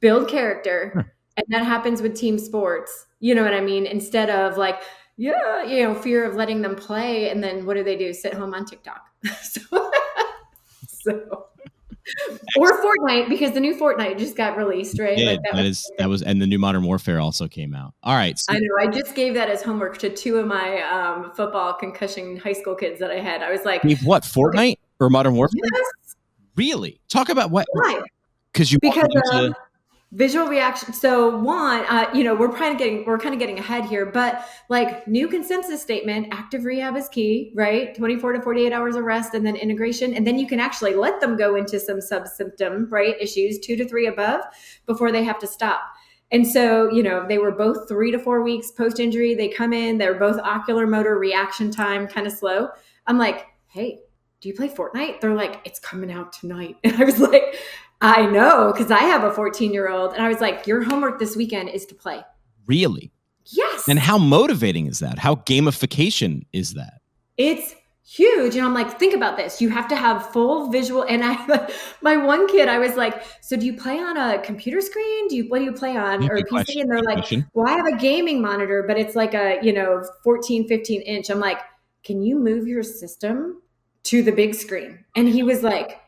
build character. And that happens with team sports. You know what I mean? Instead of like, yeah, you know, fear of letting them play. And then what do they do? Sit home on TikTok. so, so or Fortnite because the new Fortnite just got released, right? Yeah, like that, that is that was, and the new Modern Warfare also came out. All right, so. I know. I just gave that as homework to two of my um, football concussion high school kids that I had. I was like, "What Fortnite or Modern Warfare?" Yes. Really? Talk about what? Why? Because you because um, visual reaction so one uh, you know we're kind of getting we're kind of getting ahead here but like new consensus statement active rehab is key right 24 to 48 hours of rest and then integration and then you can actually let them go into some sub symptom right issues two to three above before they have to stop and so you know they were both three to four weeks post injury they come in they're both ocular motor reaction time kind of slow i'm like hey do you play Fortnite? They're like, it's coming out tonight. And I was like, I know, because I have a 14 year old. And I was like, your homework this weekend is to play. Really? Yes. And how motivating is that? How gamification is that? It's huge. And I'm like, think about this. You have to have full visual. And I, my one kid, I was like, so do you play on a computer screen? Do you, what do you play on or PC? Question. And they're like, question. well, I have a gaming monitor, but it's like a, you know, 14, 15 inch. I'm like, can you move your system to the big screen? And he was like,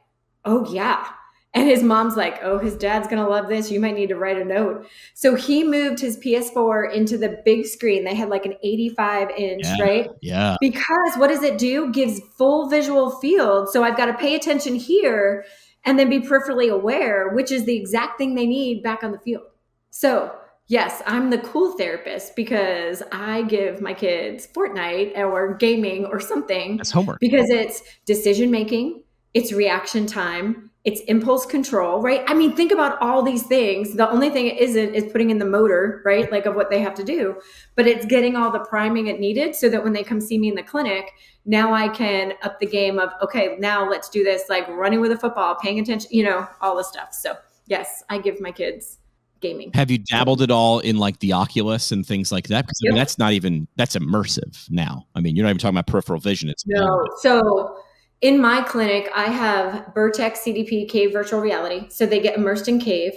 oh yeah. And his mom's like, oh, his dad's going to love this. You might need to write a note. So he moved his PS4 into the big screen. They had like an 85 inch, yeah, right? Yeah. Because what does it do? Gives full visual field. So I've got to pay attention here and then be peripherally aware, which is the exact thing they need back on the field. So, yes, I'm the cool therapist because I give my kids Fortnite or gaming or something. That's homework. Because it's decision making, it's reaction time, it's impulse control, right? I mean, think about all these things. The only thing it isn't is putting in the motor, right? Like of what they have to do, but it's getting all the priming it needed so that when they come see me in the clinic, now I can up the game of, okay, now let's do this, like running with a football, paying attention, you know, all the stuff. So, yes, I give my kids gaming. Have you dabbled at all in like the Oculus and things like that? Because yep. I mean, that's not even, that's immersive now. I mean, you're not even talking about peripheral vision. It's no. So, in my clinic, I have Bertec CDP Cave Virtual Reality. So they get immersed in cave.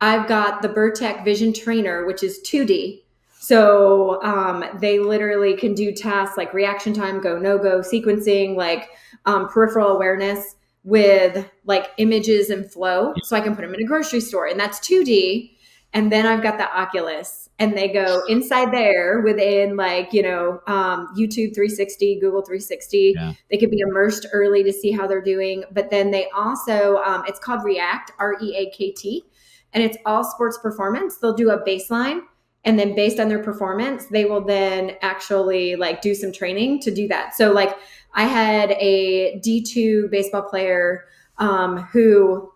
I've got the Bertec Vision Trainer, which is 2D. So um, they literally can do tasks like reaction time, go, no go, sequencing, like um, peripheral awareness with like images and flow. So I can put them in a grocery store, and that's 2D. And then I've got the Oculus, and they go inside there within like, you know, um, YouTube 360, Google 360. Yeah. They could be immersed early to see how they're doing. But then they also, um, it's called React, R E A K T. and it's all sports performance. They'll do a baseline and then based on their performance, they will then actually like do some training to do that. So like I had a D2 baseball player um, who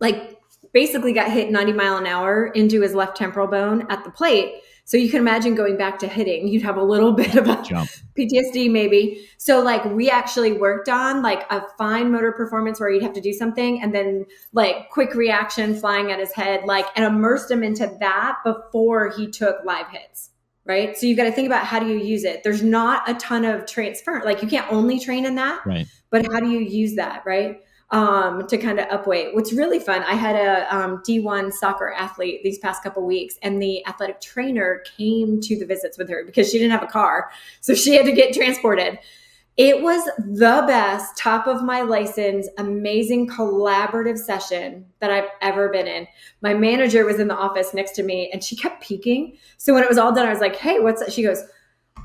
like basically got hit 90 mile an hour into his left temporal bone at the plate so you can imagine going back to hitting, you'd have a little bit of a Jump. PTSD maybe. So like we actually worked on like a fine motor performance where you'd have to do something and then like quick reaction flying at his head, like and immersed him into that before he took live hits. Right. So you've got to think about how do you use it? There's not a ton of transfer. Like you can't only train in that. Right. But how do you use that? Right um, to kind of upweight. What's really fun, I had a um, D1 soccer athlete these past couple weeks, and the athletic trainer came to the visits with her because she didn't have a car. So she had to get transported. It was the best, top of my license, amazing collaborative session that I've ever been in. My manager was in the office next to me and she kept peeking. So when it was all done, I was like, hey, what's that? She goes,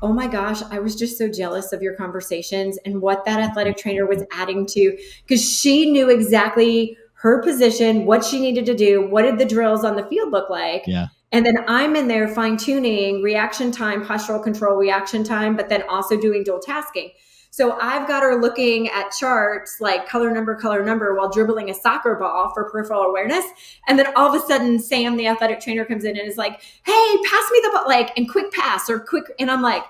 oh my gosh, I was just so jealous of your conversations and what that athletic trainer was adding to because she knew exactly her position, what she needed to do, what did the drills on the field look like. Yeah. And then I'm in there fine tuning reaction time, postural control, reaction time, but then also doing dual tasking. So I've got her looking at charts like color number, color number while dribbling a soccer ball for peripheral awareness. And then all of a sudden, Sam, the athletic trainer, comes in and is like, hey, pass me the ball, like, and quick pass or quick. And I'm like,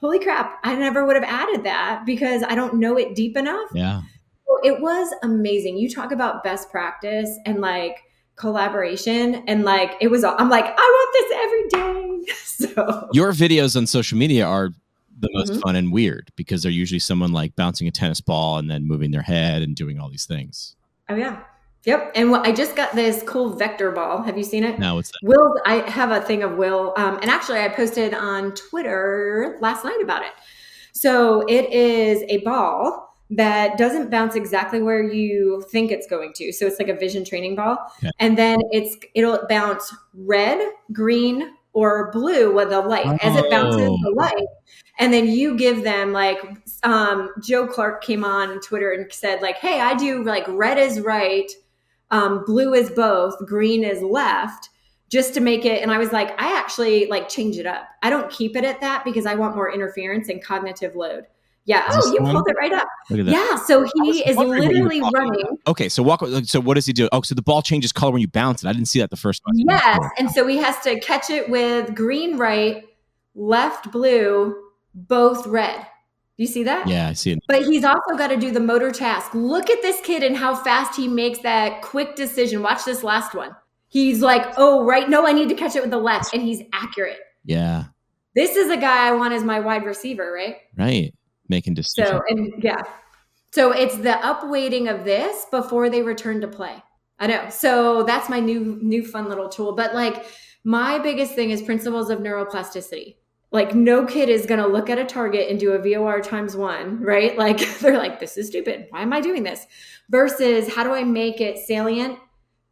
holy crap, I never would have added that because I don't know it deep enough. Yeah. So it was amazing. You talk about best practice and like, collaboration and like it was i'm like i want this every day so your videos on social media are the most mm-hmm. fun and weird because they're usually someone like bouncing a tennis ball and then moving their head and doing all these things. Oh yeah. Yep. And I just got this cool vector ball. Have you seen it? No, it's Will. I have a thing of Will. Um, and actually, I posted on Twitter last night about it. So it is a ball that doesn't bounce exactly where you think it's going to. So it's like a vision training ball. Okay. And then it's it'll bounce red, green, or blue with the light. Oh. As it bounces the oh. light, and then you give them like um, Joe Clark came on Twitter and said like, "Hey, I do like red is right, um, blue is both, green is left." just to make it and i was like i actually like change it up i don't keep it at that because i want more interference and cognitive load yeah oh you pulled it right up yeah so he is literally running okay so walk so what does he do oh so the ball changes color when you bounce it i didn't see that the first time yes and so he has to catch it with green right left blue both red. Do you see that? Yeah, I see it. But he's also got to do the motor task. Look at this kid and how fast he makes that quick decision. Watch this last one. He's like, oh, right. No, I need to catch it with the left. And he's accurate. Yeah. This is a guy I want as my wide receiver, right? Right. Making decisions. So, and yeah. So it's the upweighting of this before they return to play. I know. So that's my new, new fun little tool. But like, my biggest thing is principles of neuroplasticity like no kid is going to look at a target and do a VOR times one, right? Like they're like, this is stupid. Why am I doing this? Versus how do I make it salient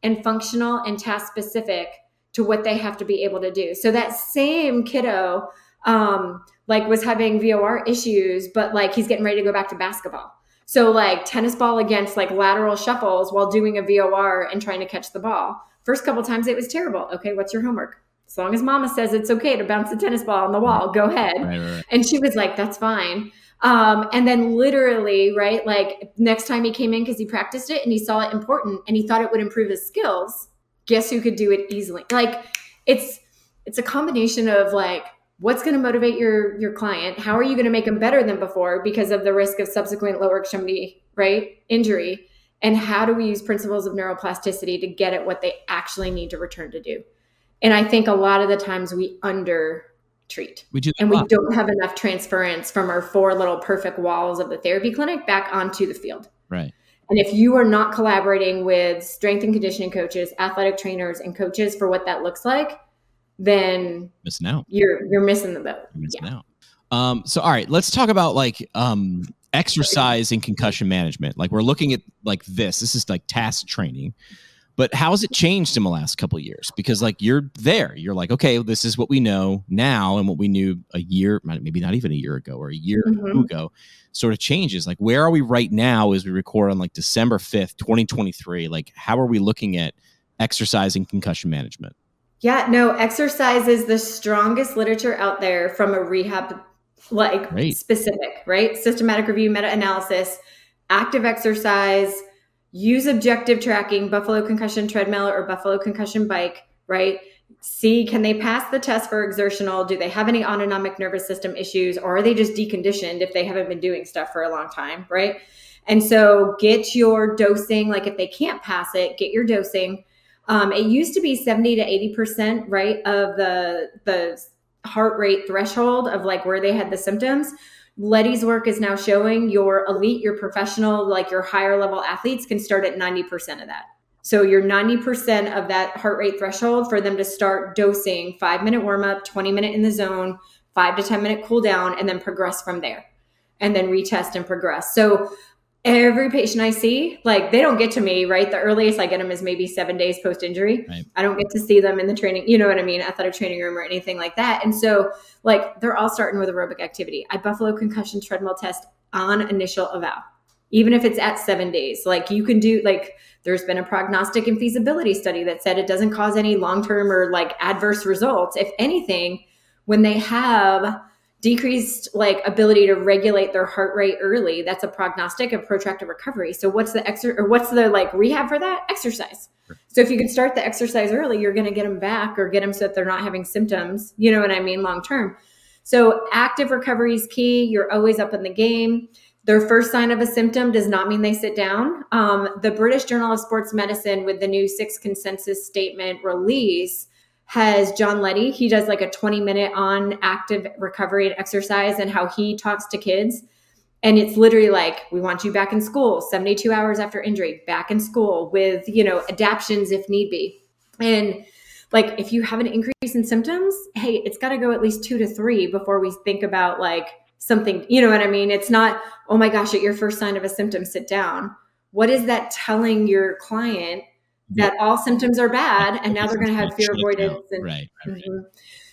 and functional and task specific to what they have to be able to do? So that same kiddo, um, like was having VOR issues, but like he's getting ready to go back to basketball. So like tennis ball against like lateral shuffles while doing a VOR and trying to catch the ball. First couple times it was terrible. Okay, what's your homework? as long as mama says it's okay to bounce the tennis ball on the wall, go ahead. Right, right, right. And she was like, that's fine. Um, and then literally, right, like next time he came in because he practiced it and he saw it important and he thought it would improve his skills. Guess who could do it easily? Like it's it's a combination of like what's going to motivate your your client how are you going to make them better than before because of the risk of subsequent lower extremity right injury and how do we use principles of neuroplasticity to get at what they actually need to return to do and I think a lot of the times we under treat. We and we don't have enough transference from our four little perfect walls of the therapy clinic back onto the field. Right. And if you are not collaborating with strength and conditioning coaches, athletic trainers, and coaches for what that looks like, then missing out. You're you're missing the boat. You're missing yeah. out. Um, so all right, let's talk about like um, exercise and concussion management. Like we're looking at like this. This is like task training but how has it changed in the last couple years because like you're there you're like okay this is what we know now and what we knew a year maybe not even a year ago or a year mm-hmm. ago sort of changes like where are we right now as we record on like december 5th 2023 like how are we looking at exercise and concussion management? Yeah, no, exercise is the strongest literature out there from a rehab like Great. specific, right? Systematic review, meta analysis, active exercise, use objective tracking, Buffalo concussion treadmill or Buffalo concussion bike, right? See, can they pass the test for exertional? Do they have any autonomic nervous system issues or are they just deconditioned if they haven't been doing stuff for a long time, right? And so get your dosing, like if they can't pass it, get your dosing. Um, it used to be 70 to 80%, right, of the the heart rate threshold of like where they had the symptoms. Leddy's work is now showing your elite, your professional, like your higher level athletes can start at 90% of that. So you're 90% of that heart rate threshold for them to start dosing five minute warm up, 20 minute in the zone, five to 10 minute cool down, and then progress from there and then retest and progress. So every patient I see, like they don't get to me, right? The earliest I get them is maybe seven days post injury. Right. I don't get to see them in the training, you know what I mean? Athletic training room or anything like that. And so, like, they're all starting with aerobic activity. I Buffalo concussion treadmill test on initial eval, even if it's at seven days. Like, you can do, like, there's been a prognostic and feasibility study that said it doesn't cause any long term or like adverse results. If anything, when they have decreased like ability to regulate their heart rate early. That's a prognostic of protracted recovery. So what's the exer or what's the like rehab for that? Exercise. So if you can start the exercise early you're going to get them back or get them so that they're not having symptoms. You know what i mean? Long term. So active recovery is key. You're always up in the game. Their first sign of a symptom does not mean they sit down. Um, the british journal of sports medicine with the new six consensus statement release has John Leddy. He does like a 20 minute on active recovery and exercise and how he talks to kids. And it's literally like, we want you back in school 72 hours after injury, back in school with, you know, adaptions if need be. And like, if you have an increase in symptoms, hey, it's got to go at least two to three before we think about like something, you know what I mean? It's not, oh my gosh, at your first sign of a symptom, sit down. What is that telling your client that all symptoms are bad and now they're going to have fear avoidance and, right, right. Mm-hmm.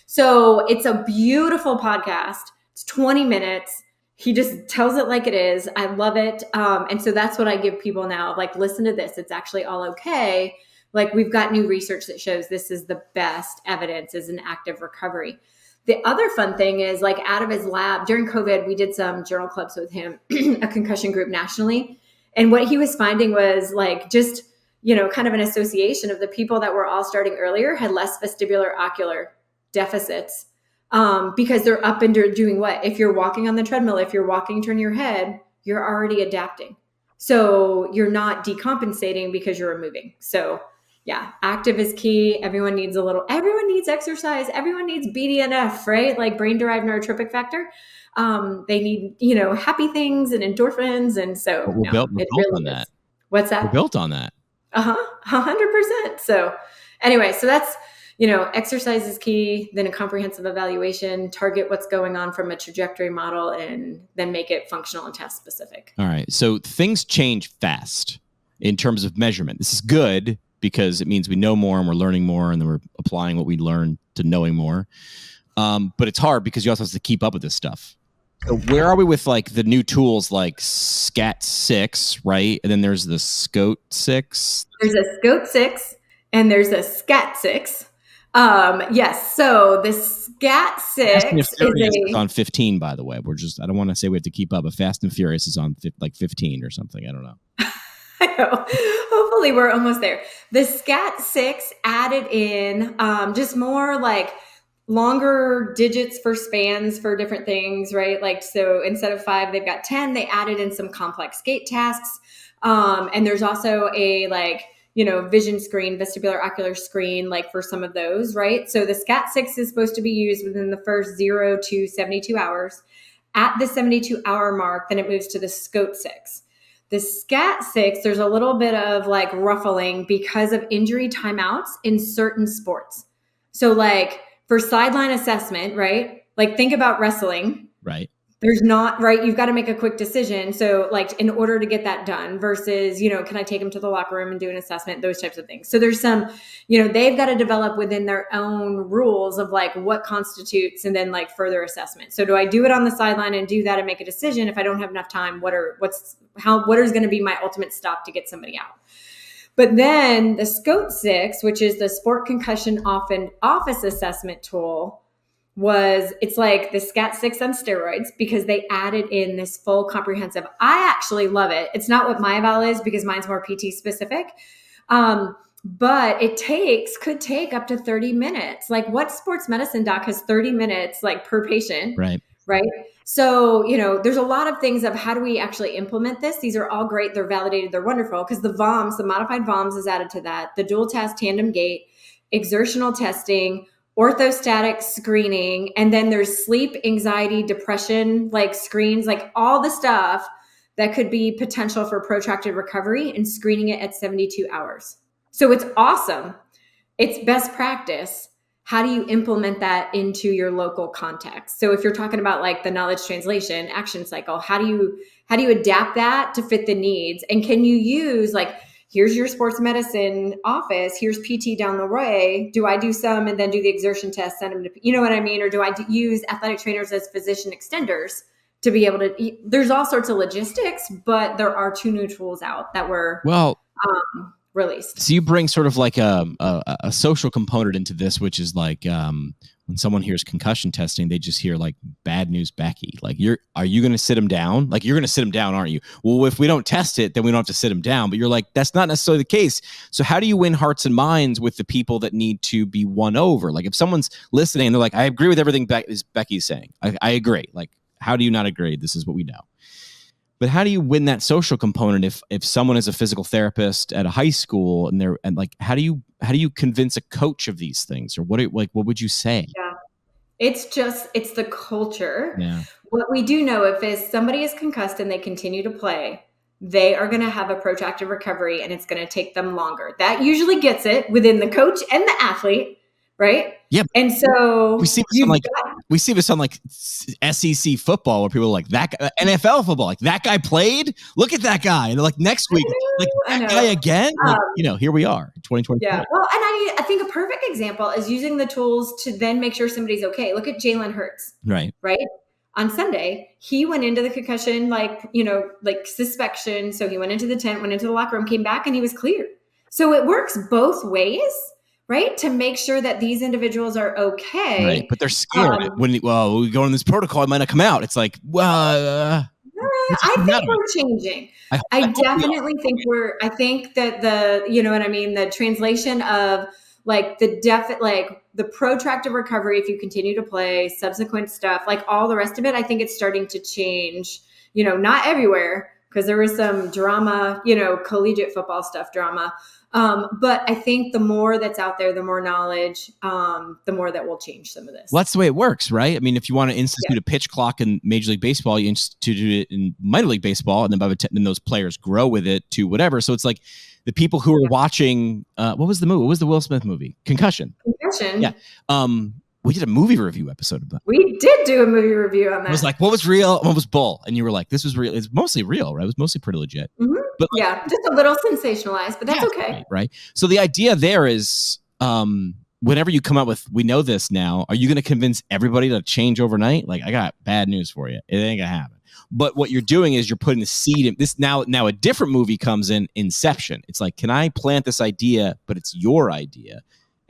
so it's a beautiful podcast. It's 20 minutes. He just tells it like it is. I love it. Um, and so that's what i give people now like listen to this. It's actually all okay. Like we've got new research that shows this is the best evidence is an active recovery. The other fun thing is like out of his lab during covid we did some journal clubs with him a concussion group nationally. And what he was finding was like just you know, kind of an association of the people that were all starting earlier had less vestibular ocular deficits um, because they're up and doing what? If you're walking on the treadmill, if you're walking, turn your head, you're already adapting. So you're not decompensating because you're moving. So yeah, active is key. Everyone needs a little, everyone needs exercise. Everyone needs BDNF, right? Like brain derived neurotrophic factor. Um, they need, you know, happy things and endorphins. And so we're no, built, we're built really on is. that. What's that? We're built on that. Uh-huh. hundred percent. So anyway, so that's you know, exercise is key, then a comprehensive evaluation, target what's going on from a trajectory model, and then make it functional and task specific. All right. So things change fast in terms of measurement. This is good because it means we know more and we're learning more and then we're applying what we learn to knowing more. Um, but it's hard because you also have to keep up with this stuff. Where are we with like the new tools like Scat Six, right? And then there's the SCOAT Six. There's a SCOAT Six, and there's a Scat Six. Um, yes. So the Scat Six is, a, on 15. By the way, we're just I don't want to say we have to keep up, but Fast and Furious is on like 15 or something. I don't know. I know. Hopefully, we're almost there. The Scat Six added in um, just more like longer digits for spans for different things, right? Like, so instead of five, they've got 10. They added in some complex gait tasks. Um, and there's also a like, you know, vision screen, vestibular ocular screen, like for some of those, right? So the SCAT 6 is supposed to be used within the first zero to 72 hours. At the 72 hour mark, then it moves to the SCOAT 6. The SCAT 6, there's a little bit of like ruffling because of injury timeouts in certain sports. So, like, for sideline assessment, right? Like think about wrestling. Right. There's not, right? You've got to make a quick decision. So, like, in order to get that done versus, you know, can I take them to the locker room and do an assessment, those types of things. So, there's some, you know, they've got to develop within their own rules of like what constitutes and then like further assessment. So, do I do it on the sideline and do that and make a decision? If I don't have enough time, what are, what's, how, what is going to be my ultimate stop to get somebody out? But then the SCOAT 6, which is the Sport Concussion Often Office Assessment Tool, was it's like the SCAT 6 on steroids because they added in this full comprehensive. I actually love it. It's not what my eval is because mine's more PT specific. Um, but it takes could take up to 30 minutes. Like what sports medicine doc has 30 minutes like per patient? Right. Right. So, you know, there's a lot of things of how do we actually implement this? These are all great. They're validated. They're wonderful because the VOMS, the modified VOMS is added to that. The dual test tandem gait, exertional testing, orthostatic screening, and then there's sleep, anxiety, depression, like screens, like all the stuff that could be potential for protracted recovery and screening it at 72 hours. So it's awesome. It's best practice. How do you implement that into your local context? So if you're talking about like the knowledge translation action cycle, how do you how do you adapt that to fit the needs? And can you use like here's your sports medicine office here's pt down the way do i do some and then do the exertion test send them to you know what i mean or do i use athletic trainers as physician extenders to be able to there's all sorts of logistics but there are two new tools out that were well um, released so you bring sort of like a, a, a social component into this which is like um, when someone hears concussion testing, they just hear like bad news Becky. Like you're are you going to sit him down? Like you're going to sit him down, aren't you? Well, if we don't test it, then we don't have to sit him down. But you're like that's not necessarily the case. So how do you win hearts and minds with the people that need to be won over? Like if someone's listening and they're like, I agree with everything Be- is Becky's saying. I, I agree. Like how do you not agree? This is what we know. But how do you win that social component if if someone is a physical therapist at a high school and they're and like how do you how do you convince a coach of these things or what are, like what would you say? Yeah. It's just it's the culture. Yeah. What we do know if is somebody is concussed and they continue to play, they are going to have a protracted recovery and it's going to take them longer. That usually gets it within the coach and the athlete right? Yeah. And so we see like got, we see this on like SEC football where people are like that guy, NFL football like that guy played. Look at that guy, and they're like next week like that guy again. Um, like, you know, here we are, 2020. Yeah. Well, and I I think a perfect example is using the tools to then make sure somebody's okay. Look at Jalen Hurts. Right. Right. On Sunday, he went into the concussion like you know like suspension. So he went into the tent, went into the locker room, came back, and he was clear. So it works both ways right? To make sure that these individuals are okay. Right, but they're scared um, when well we go on this protocol, it might not come out. It's like well. Uh, I think we're changing. I, I, I definitely think we're. I think that the you know what I mean. The translation of like the def like the protracted recovery if you continue to play subsequent stuff like all the rest of it i think it's starting to change you know not everywhere because there was some drama you know collegiate football stuff drama um, but I think the more that's out there, the more knowledge, um, the more that will change some of this. Well, that's the way it works, right? I mean, if you want to institute yeah. a pitch clock in Major League Baseball, you institute it in minor league baseball, and then by the time then those players grow with it to whatever. So it's like the people who are watching. Uh, what was the movie? What was the Will Smith movie? Concussion. Concussion. Yeah. Um, we did a movie review episode about. We did do a movie review on that. It was like, what was real? What was bull? And you were like, this was real. It's mostly real, right? It was mostly pretty legit. Mm-hmm. But like, yeah, just a little sensationalized, but that's yeah, okay. Right, right. So the idea there is, um, whenever you come up with, we know this now. Are you going to convince everybody to change overnight? Like, I got bad news for you. It ain't gonna happen. But what you're doing is you're putting the seed in this now. Now a different movie comes in, Inception. It's like, can I plant this idea? But it's your idea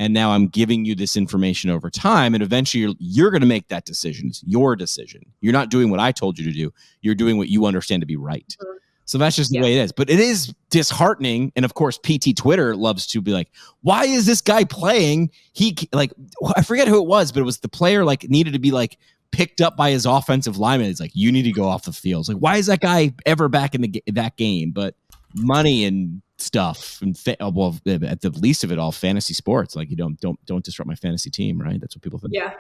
and now i'm giving you this information over time and eventually you're, you're going to make that decision. It's your decision. You're not doing what i told you to do. You're doing what you understand to be right. Mm-hmm. so that's just the yeah. way it is. But it is disheartening and of course pt twitter loves to be like why is this guy playing? He like i forget who it was but it was the player like needed to be like picked up by his offensive lineman. It's like you need to go off the field. It's like why is that guy ever back in the that game? But money and stuff and fa- uh, well at the least of it all fantasy sports like you don't don't don't disrupt my fantasy team right that's what people think yeah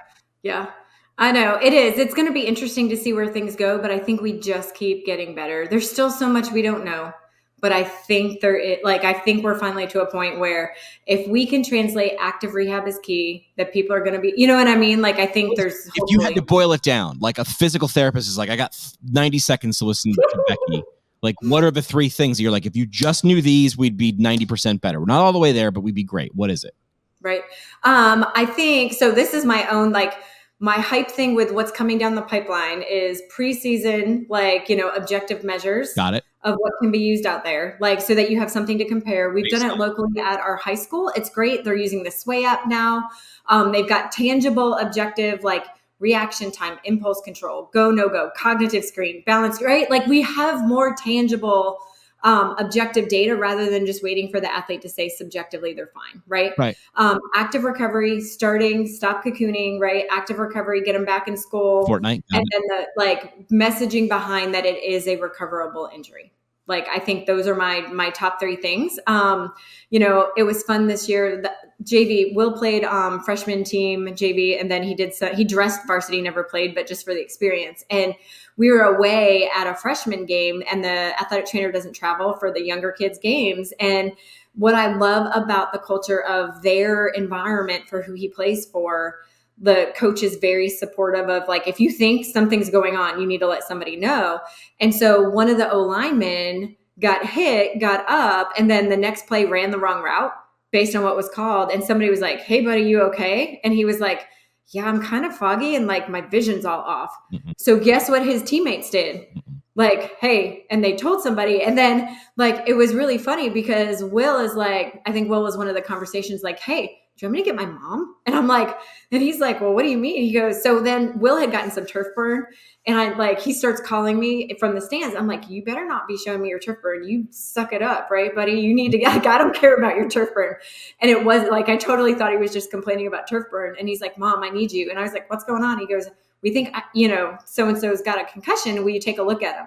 yeah I know it is. It's going to be interesting to see where things go, but I think we just keep getting better. There's still so much we don't know, but I think there is like I think we're finally to a point where if we can translate active rehab is key, that people are going to be, you know what I mean? Like I think there's. If you had to boil it down, like a physical therapist is like, I got 90 seconds to listen to Becky. Like, what are the three things you're like, if you just knew these, we'd be 90% better. We're not all the way there, but we'd be great. What is it? Right. Um, I think so. This is my own like my hype thing with what's coming down the pipeline is preseason, like, you know, objective measures. Got it. of what can be used out there, like so that you have something to compare. We've done it locally at our high school. It's great. They're using the Sway app now. Um, they've got tangible, objective, like reaction time, impulse control, go, no go, cognitive screen, balance, right? Like we have more tangible um, objective data rather than just waiting for the athlete to say subjectively they're fine, right? Right. Um, active recovery, starting, stop cocooning, right? Active recovery, get them back in school. Fortnite. And then the like messaging behind that it is a recoverable injury. Like I think those are my my top three things. Um, you know, it was fun this year. The, JV. Will played um, freshman team JV, and then he did so, he dressed varsity, never played, but just for the experience. And we were away at a freshman game, and the athletic trainer doesn't travel for the younger kids' games. And what I love about the culture of their environment for who he plays for, the coach is very supportive of like if you think something's going on, you need to let somebody know. And so one of the O linemen got hit, got up, and then the next play ran the wrong route based on what was called. And somebody was like, Hey, buddy, you okay? And he was like, Yeah, I'm kind of foggy and like my vision's all off. Mm-hmm. So, guess what his teammates did? Mm-hmm. Like, hey, and they told somebody. And then, like, it was really funny because Will is like, I think Will was one of the conversations, like, Hey, do you want me to get my mom? And I'm like, and he's like, well, what do you mean? He goes, so then Will had gotten some turf burn and I like, he starts calling me from the stands. I'm like, you better not be showing me your turf burn. You suck it up, right, buddy? You need to get, I don't care about your turf burn. And it was like, I totally thought he was just complaining about turf burn. And he's like, mom, I need you. And I was like, what's going on? He goes, we think, you know, so-and-so's got a concussion. Will you take a look at him?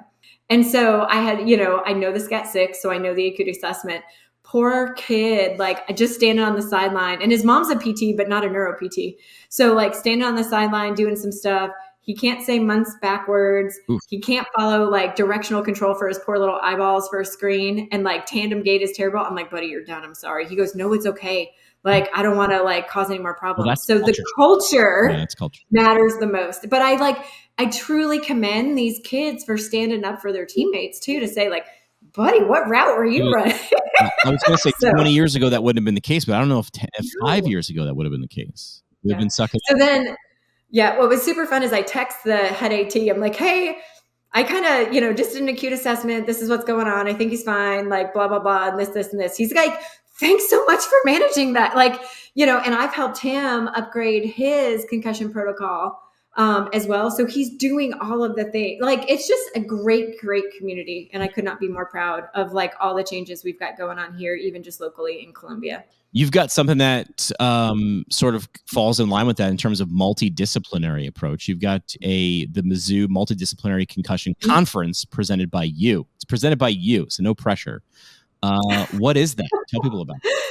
And so I had, you know, I know this got sick, so I know the acute assessment poor kid like just standing on the sideline. And his mom's a pt but not a neuro pt so like standing on the sideline doing some stuff. He can't say months backwards. Oof. he can't follow like directional control for his poor little eyeballs for a screen and like tandem gait is terrible. I'm like buddy you're done. I'm sorry. He goes no it's okay. Like i don't want to like cause any more problems. Well, so culture. the culture, yeah, culture. matters the most. But i like i truly commend these kids for standing up for their teammates too to say like buddy, what route were you running? I was going to say so, 20 years ago that wouldn't have been the case, but I don't know if, ten, if five years ago that would have been the case. We've yeah. been sucking. So then, yeah, what was super fun is I text the head AT. I'm like, hey, I kind of, you know, just did an acute assessment. This is what's going on. I think he's fine. Like, blah, blah, blah, and this, this, and this. He's like, thanks so much for managing that. Like, you know, and I've helped him upgrade his concussion protocol um, as well. So he's doing all of the things. Like it's just a great, great community, and I could not be more proud of like all the changes we've got going on here, even just locally in Columbia. You've got something that um, sort of falls in line with that in terms of multidisciplinary approach. You've got a the Mizzou Multidisciplinary Concussion mm-hmm. Conference presented by you. It's presented by you, so no pressure. Uh, what is that? Tell people about. It.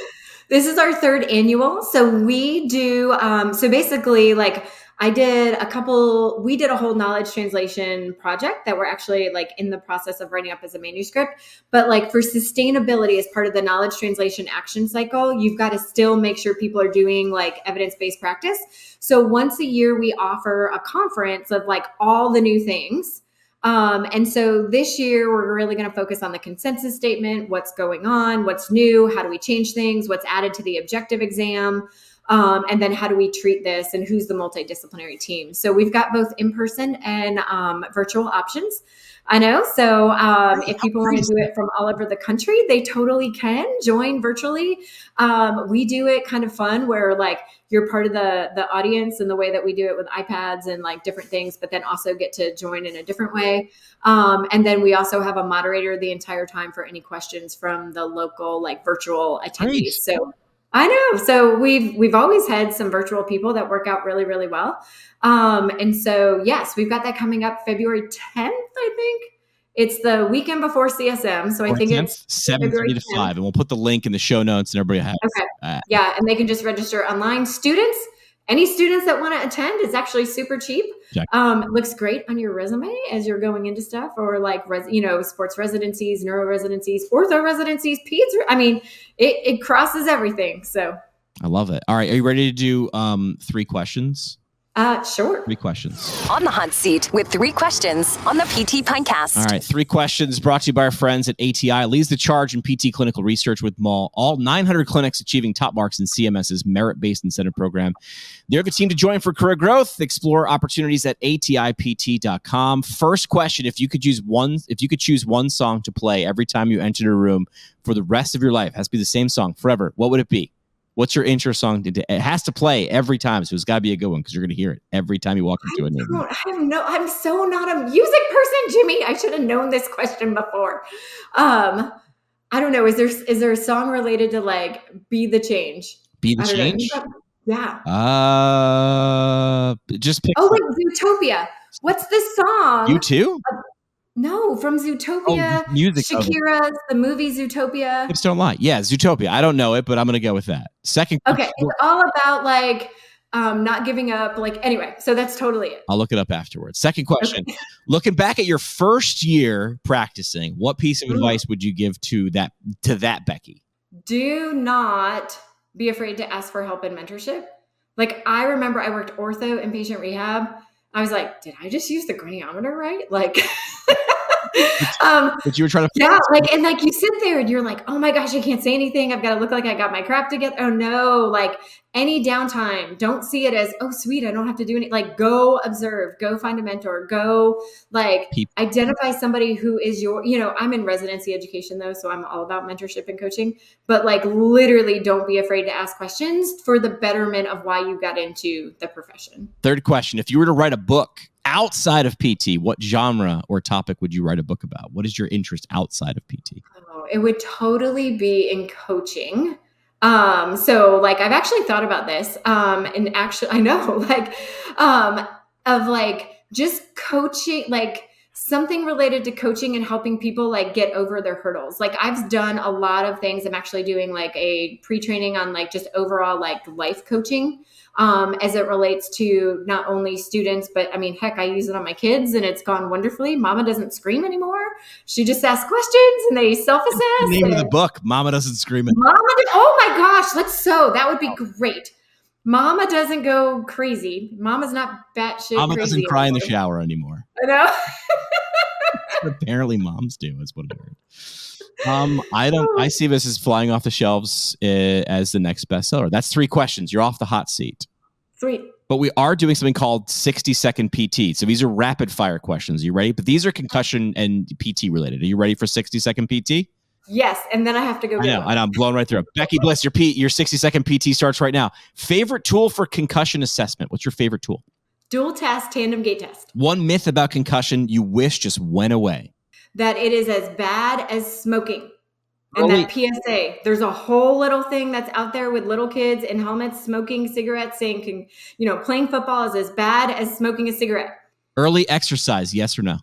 This is our third annual. So we do. Um, so basically, like I did a couple, we did a whole knowledge translation project that we're actually like in the process of writing up as a manuscript. But like for sustainability as part of the knowledge translation action cycle, you've got to still make sure people are doing like evidence based practice. So once a year, we offer a conference of like all the new things. Um, and so this year, we're really going to focus on the consensus statement what's going on, what's new, how do we change things, what's added to the objective exam. Um, and then how do we treat this and who's the multidisciplinary team? So we've got both in person and um, virtual options. I know. So um, if people want to do it from all over the country, they totally can join virtually. Um, we do it kind of fun where like you're part of the the audience and the way that we do it with iPads and like different things, but then also get to join in a different way. Um, and then we also have a moderator the entire time for any questions from the local like virtual attendees. Nice. So I know. So we've we've always had some virtual people that work out really really well. Um, and so yes, we've got that coming up February 10th, I think. It's the weekend before CSM, so I think 10th, it's seven thirty to five, and we'll put the link in the show notes, and everybody has. Okay. Uh, yeah, and they can just register online. Students, any students that want to attend it's actually super cheap. Um, looks great on your resume as you're going into stuff or like res- you know sports residencies neuro residencies ortho residencies peds i mean it, it crosses everything so. I love it. All right are you ready to do um, three questions Uh, sure. Three questions. On the hot seat with three questions on the PT Pintcast. All right, three questions brought to you by our friends at ATI. Leads the charge in PT clinical research with Mall. All 900 clinics achieving top marks in CMS's merit-based incentive program. They're the team to join for career growth. Explore opportunities at atipt.com. First question: If you could use one, if you could choose one song to play every time you entered a room for the rest of your life, has to be the same song forever. What would it be? What's your intro song? It has to play every time, so it's got to be a good one because you're going to hear it every time you walk into a new room. I'm no, I'm so not a music person, Jimmy. I should have known this question before. Um, I don't know. Is there is there a song related to like "Be the Change"? Be the change. Yeah. Uh, just pick. Oh wait, Zootopia. What's the song? You too. No, from Zootopia. Oh, music. Shakira's the movie Zootopia. Hips don't lie. Yeah, Zootopia. I don't know it, but I'm gonna go with that. Second. Okay, it's all about like um, not giving up. Like anyway, so that's totally it. I'll look it up afterwards. Second question: okay. Looking back at your first year practicing, what piece of mm-hmm. advice would you give to that to that Becky? Do not be afraid to ask for help and mentorship. Like I remember, I worked ortho and patient rehab. I was like, did I just use the goniometer right? Like. um, but you were trying to yeah like and like you sit there and you're like oh my gosh i can't say anything. I've got to look like i got my crap together oh no like any downtime don't see it as oh sweet i don't have to do any like go observe go find a mentor go like People. identify somebody who is your you know i'm in residency education though so i'm all about mentorship and coaching but like literally don't be afraid to ask questions for the betterment of why you got into the profession. Third question if you were to write a book outside of PT, what genre or topic would you write a book about? What is your interest outside of PT? Oh, it would totally be in coaching. Um, so like I've actually thought about this. Um, and actually I know like um of like just coaching like something related to coaching and helping people like get over their hurdles. Like I've done a lot of things. I'm actually doing like a pre-training on like just overall like life coaching um, as it relates to not only students, but I mean, heck, I use it on my kids and it's gone wonderfully. Mama doesn't scream anymore. She just asks questions and they self assess. The name of the book, Mama Doesn't Scream. Mama, did, oh my gosh, let's so that would be great. Mama doesn't go crazy. Mama's not batshit. Mama doesn't cry anymore. in the shower anymore. I know. Apparently, moms do. Is what I heard. Um, I don't. I see this as flying off the shelves uh, as the next bestseller. That's three questions. You're off the hot seat. Sweet. But we are doing something called 60 second PT. So these are rapid fire questions. Are you ready? But these are concussion and PT related. Are you ready for 60 second PT? Yes, and then I have to go. I know, know. I'm blown right through. Becky Bliss, your P, your 60 second PT starts right now. Favorite tool for concussion assessment? What's your favorite tool? Dual test, tandem gait test. One myth about concussion you wish just went away that it is as bad as smoking. And that PSA, there's a whole little thing that's out there with little kids in helmets smoking cigarettes saying, can, you know, playing football is as bad as smoking a cigarette. Early exercise, yes or no?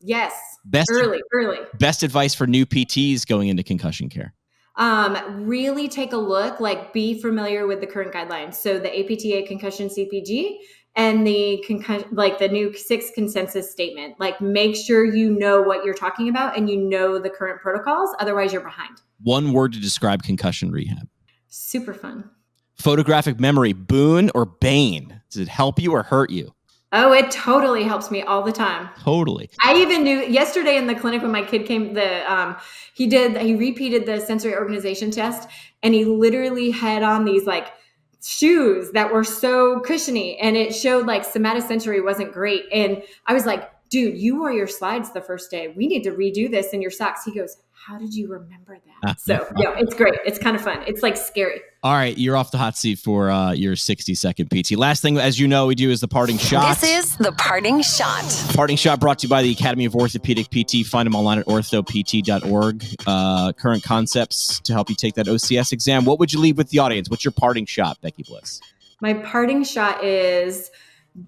Yes. Best early, early. Best advice for new PTs going into concussion care. Um, really take a look, like be familiar with the current guidelines. So the APTA concussion CPG and the concussion like the new six consensus statement. Like make sure you know what you're talking about and you know the current protocols otherwise you're behind. One word to describe concussion rehab. Super fun. Photographic memory boon or bane? Does it help you or hurt you? Oh it totally helps me all the time. Totally. I even knew yesterday in the clinic when my kid came the um he did he repeated the sensory organization test and he literally had on these like shoes that were so cushiony and it showed like somatosensory wasn't great. And I was like, dude, you wore your slides the first day. We need to redo this in your socks. He goes, how did you remember that? so yeah, it's great. It's kind of fun. It's like scary. All right, you're off the hot seat for uh, your 60 second PT. Last thing, as you know, we do is the parting shot. This is the parting shot. Parting shot brought to you by the Academy of Orthopedic PT. Find them online at orthopt.org. Uh, current concepts to help you take that OCS exam. What would you leave with the audience? What's your parting shot, Becky Bliss? My parting shot is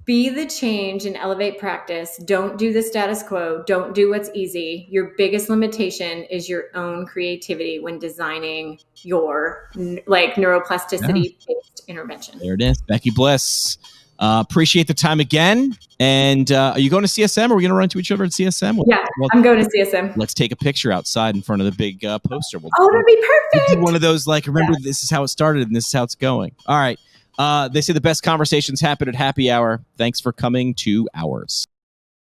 be the change and elevate practice. Don't do the status quo. Don't do what's easy. Your biggest limitation is your own creativity when designing your like neuroplasticity based intervention. There it is. Becky Bliss. Uh, appreciate the time again. And uh, are you going to CSM? Or are we going to run into each other at CSM? Yeah, well, I'm going to CSM. Let's take a picture outside in front of the big uh, poster. We'll, oh, that'd be perfect. We'll one of those like, remember, yeah. this is how it started and this is how it's going. All right. Uh, they say the best conversations happen at happy hour. Thanks for coming to ours.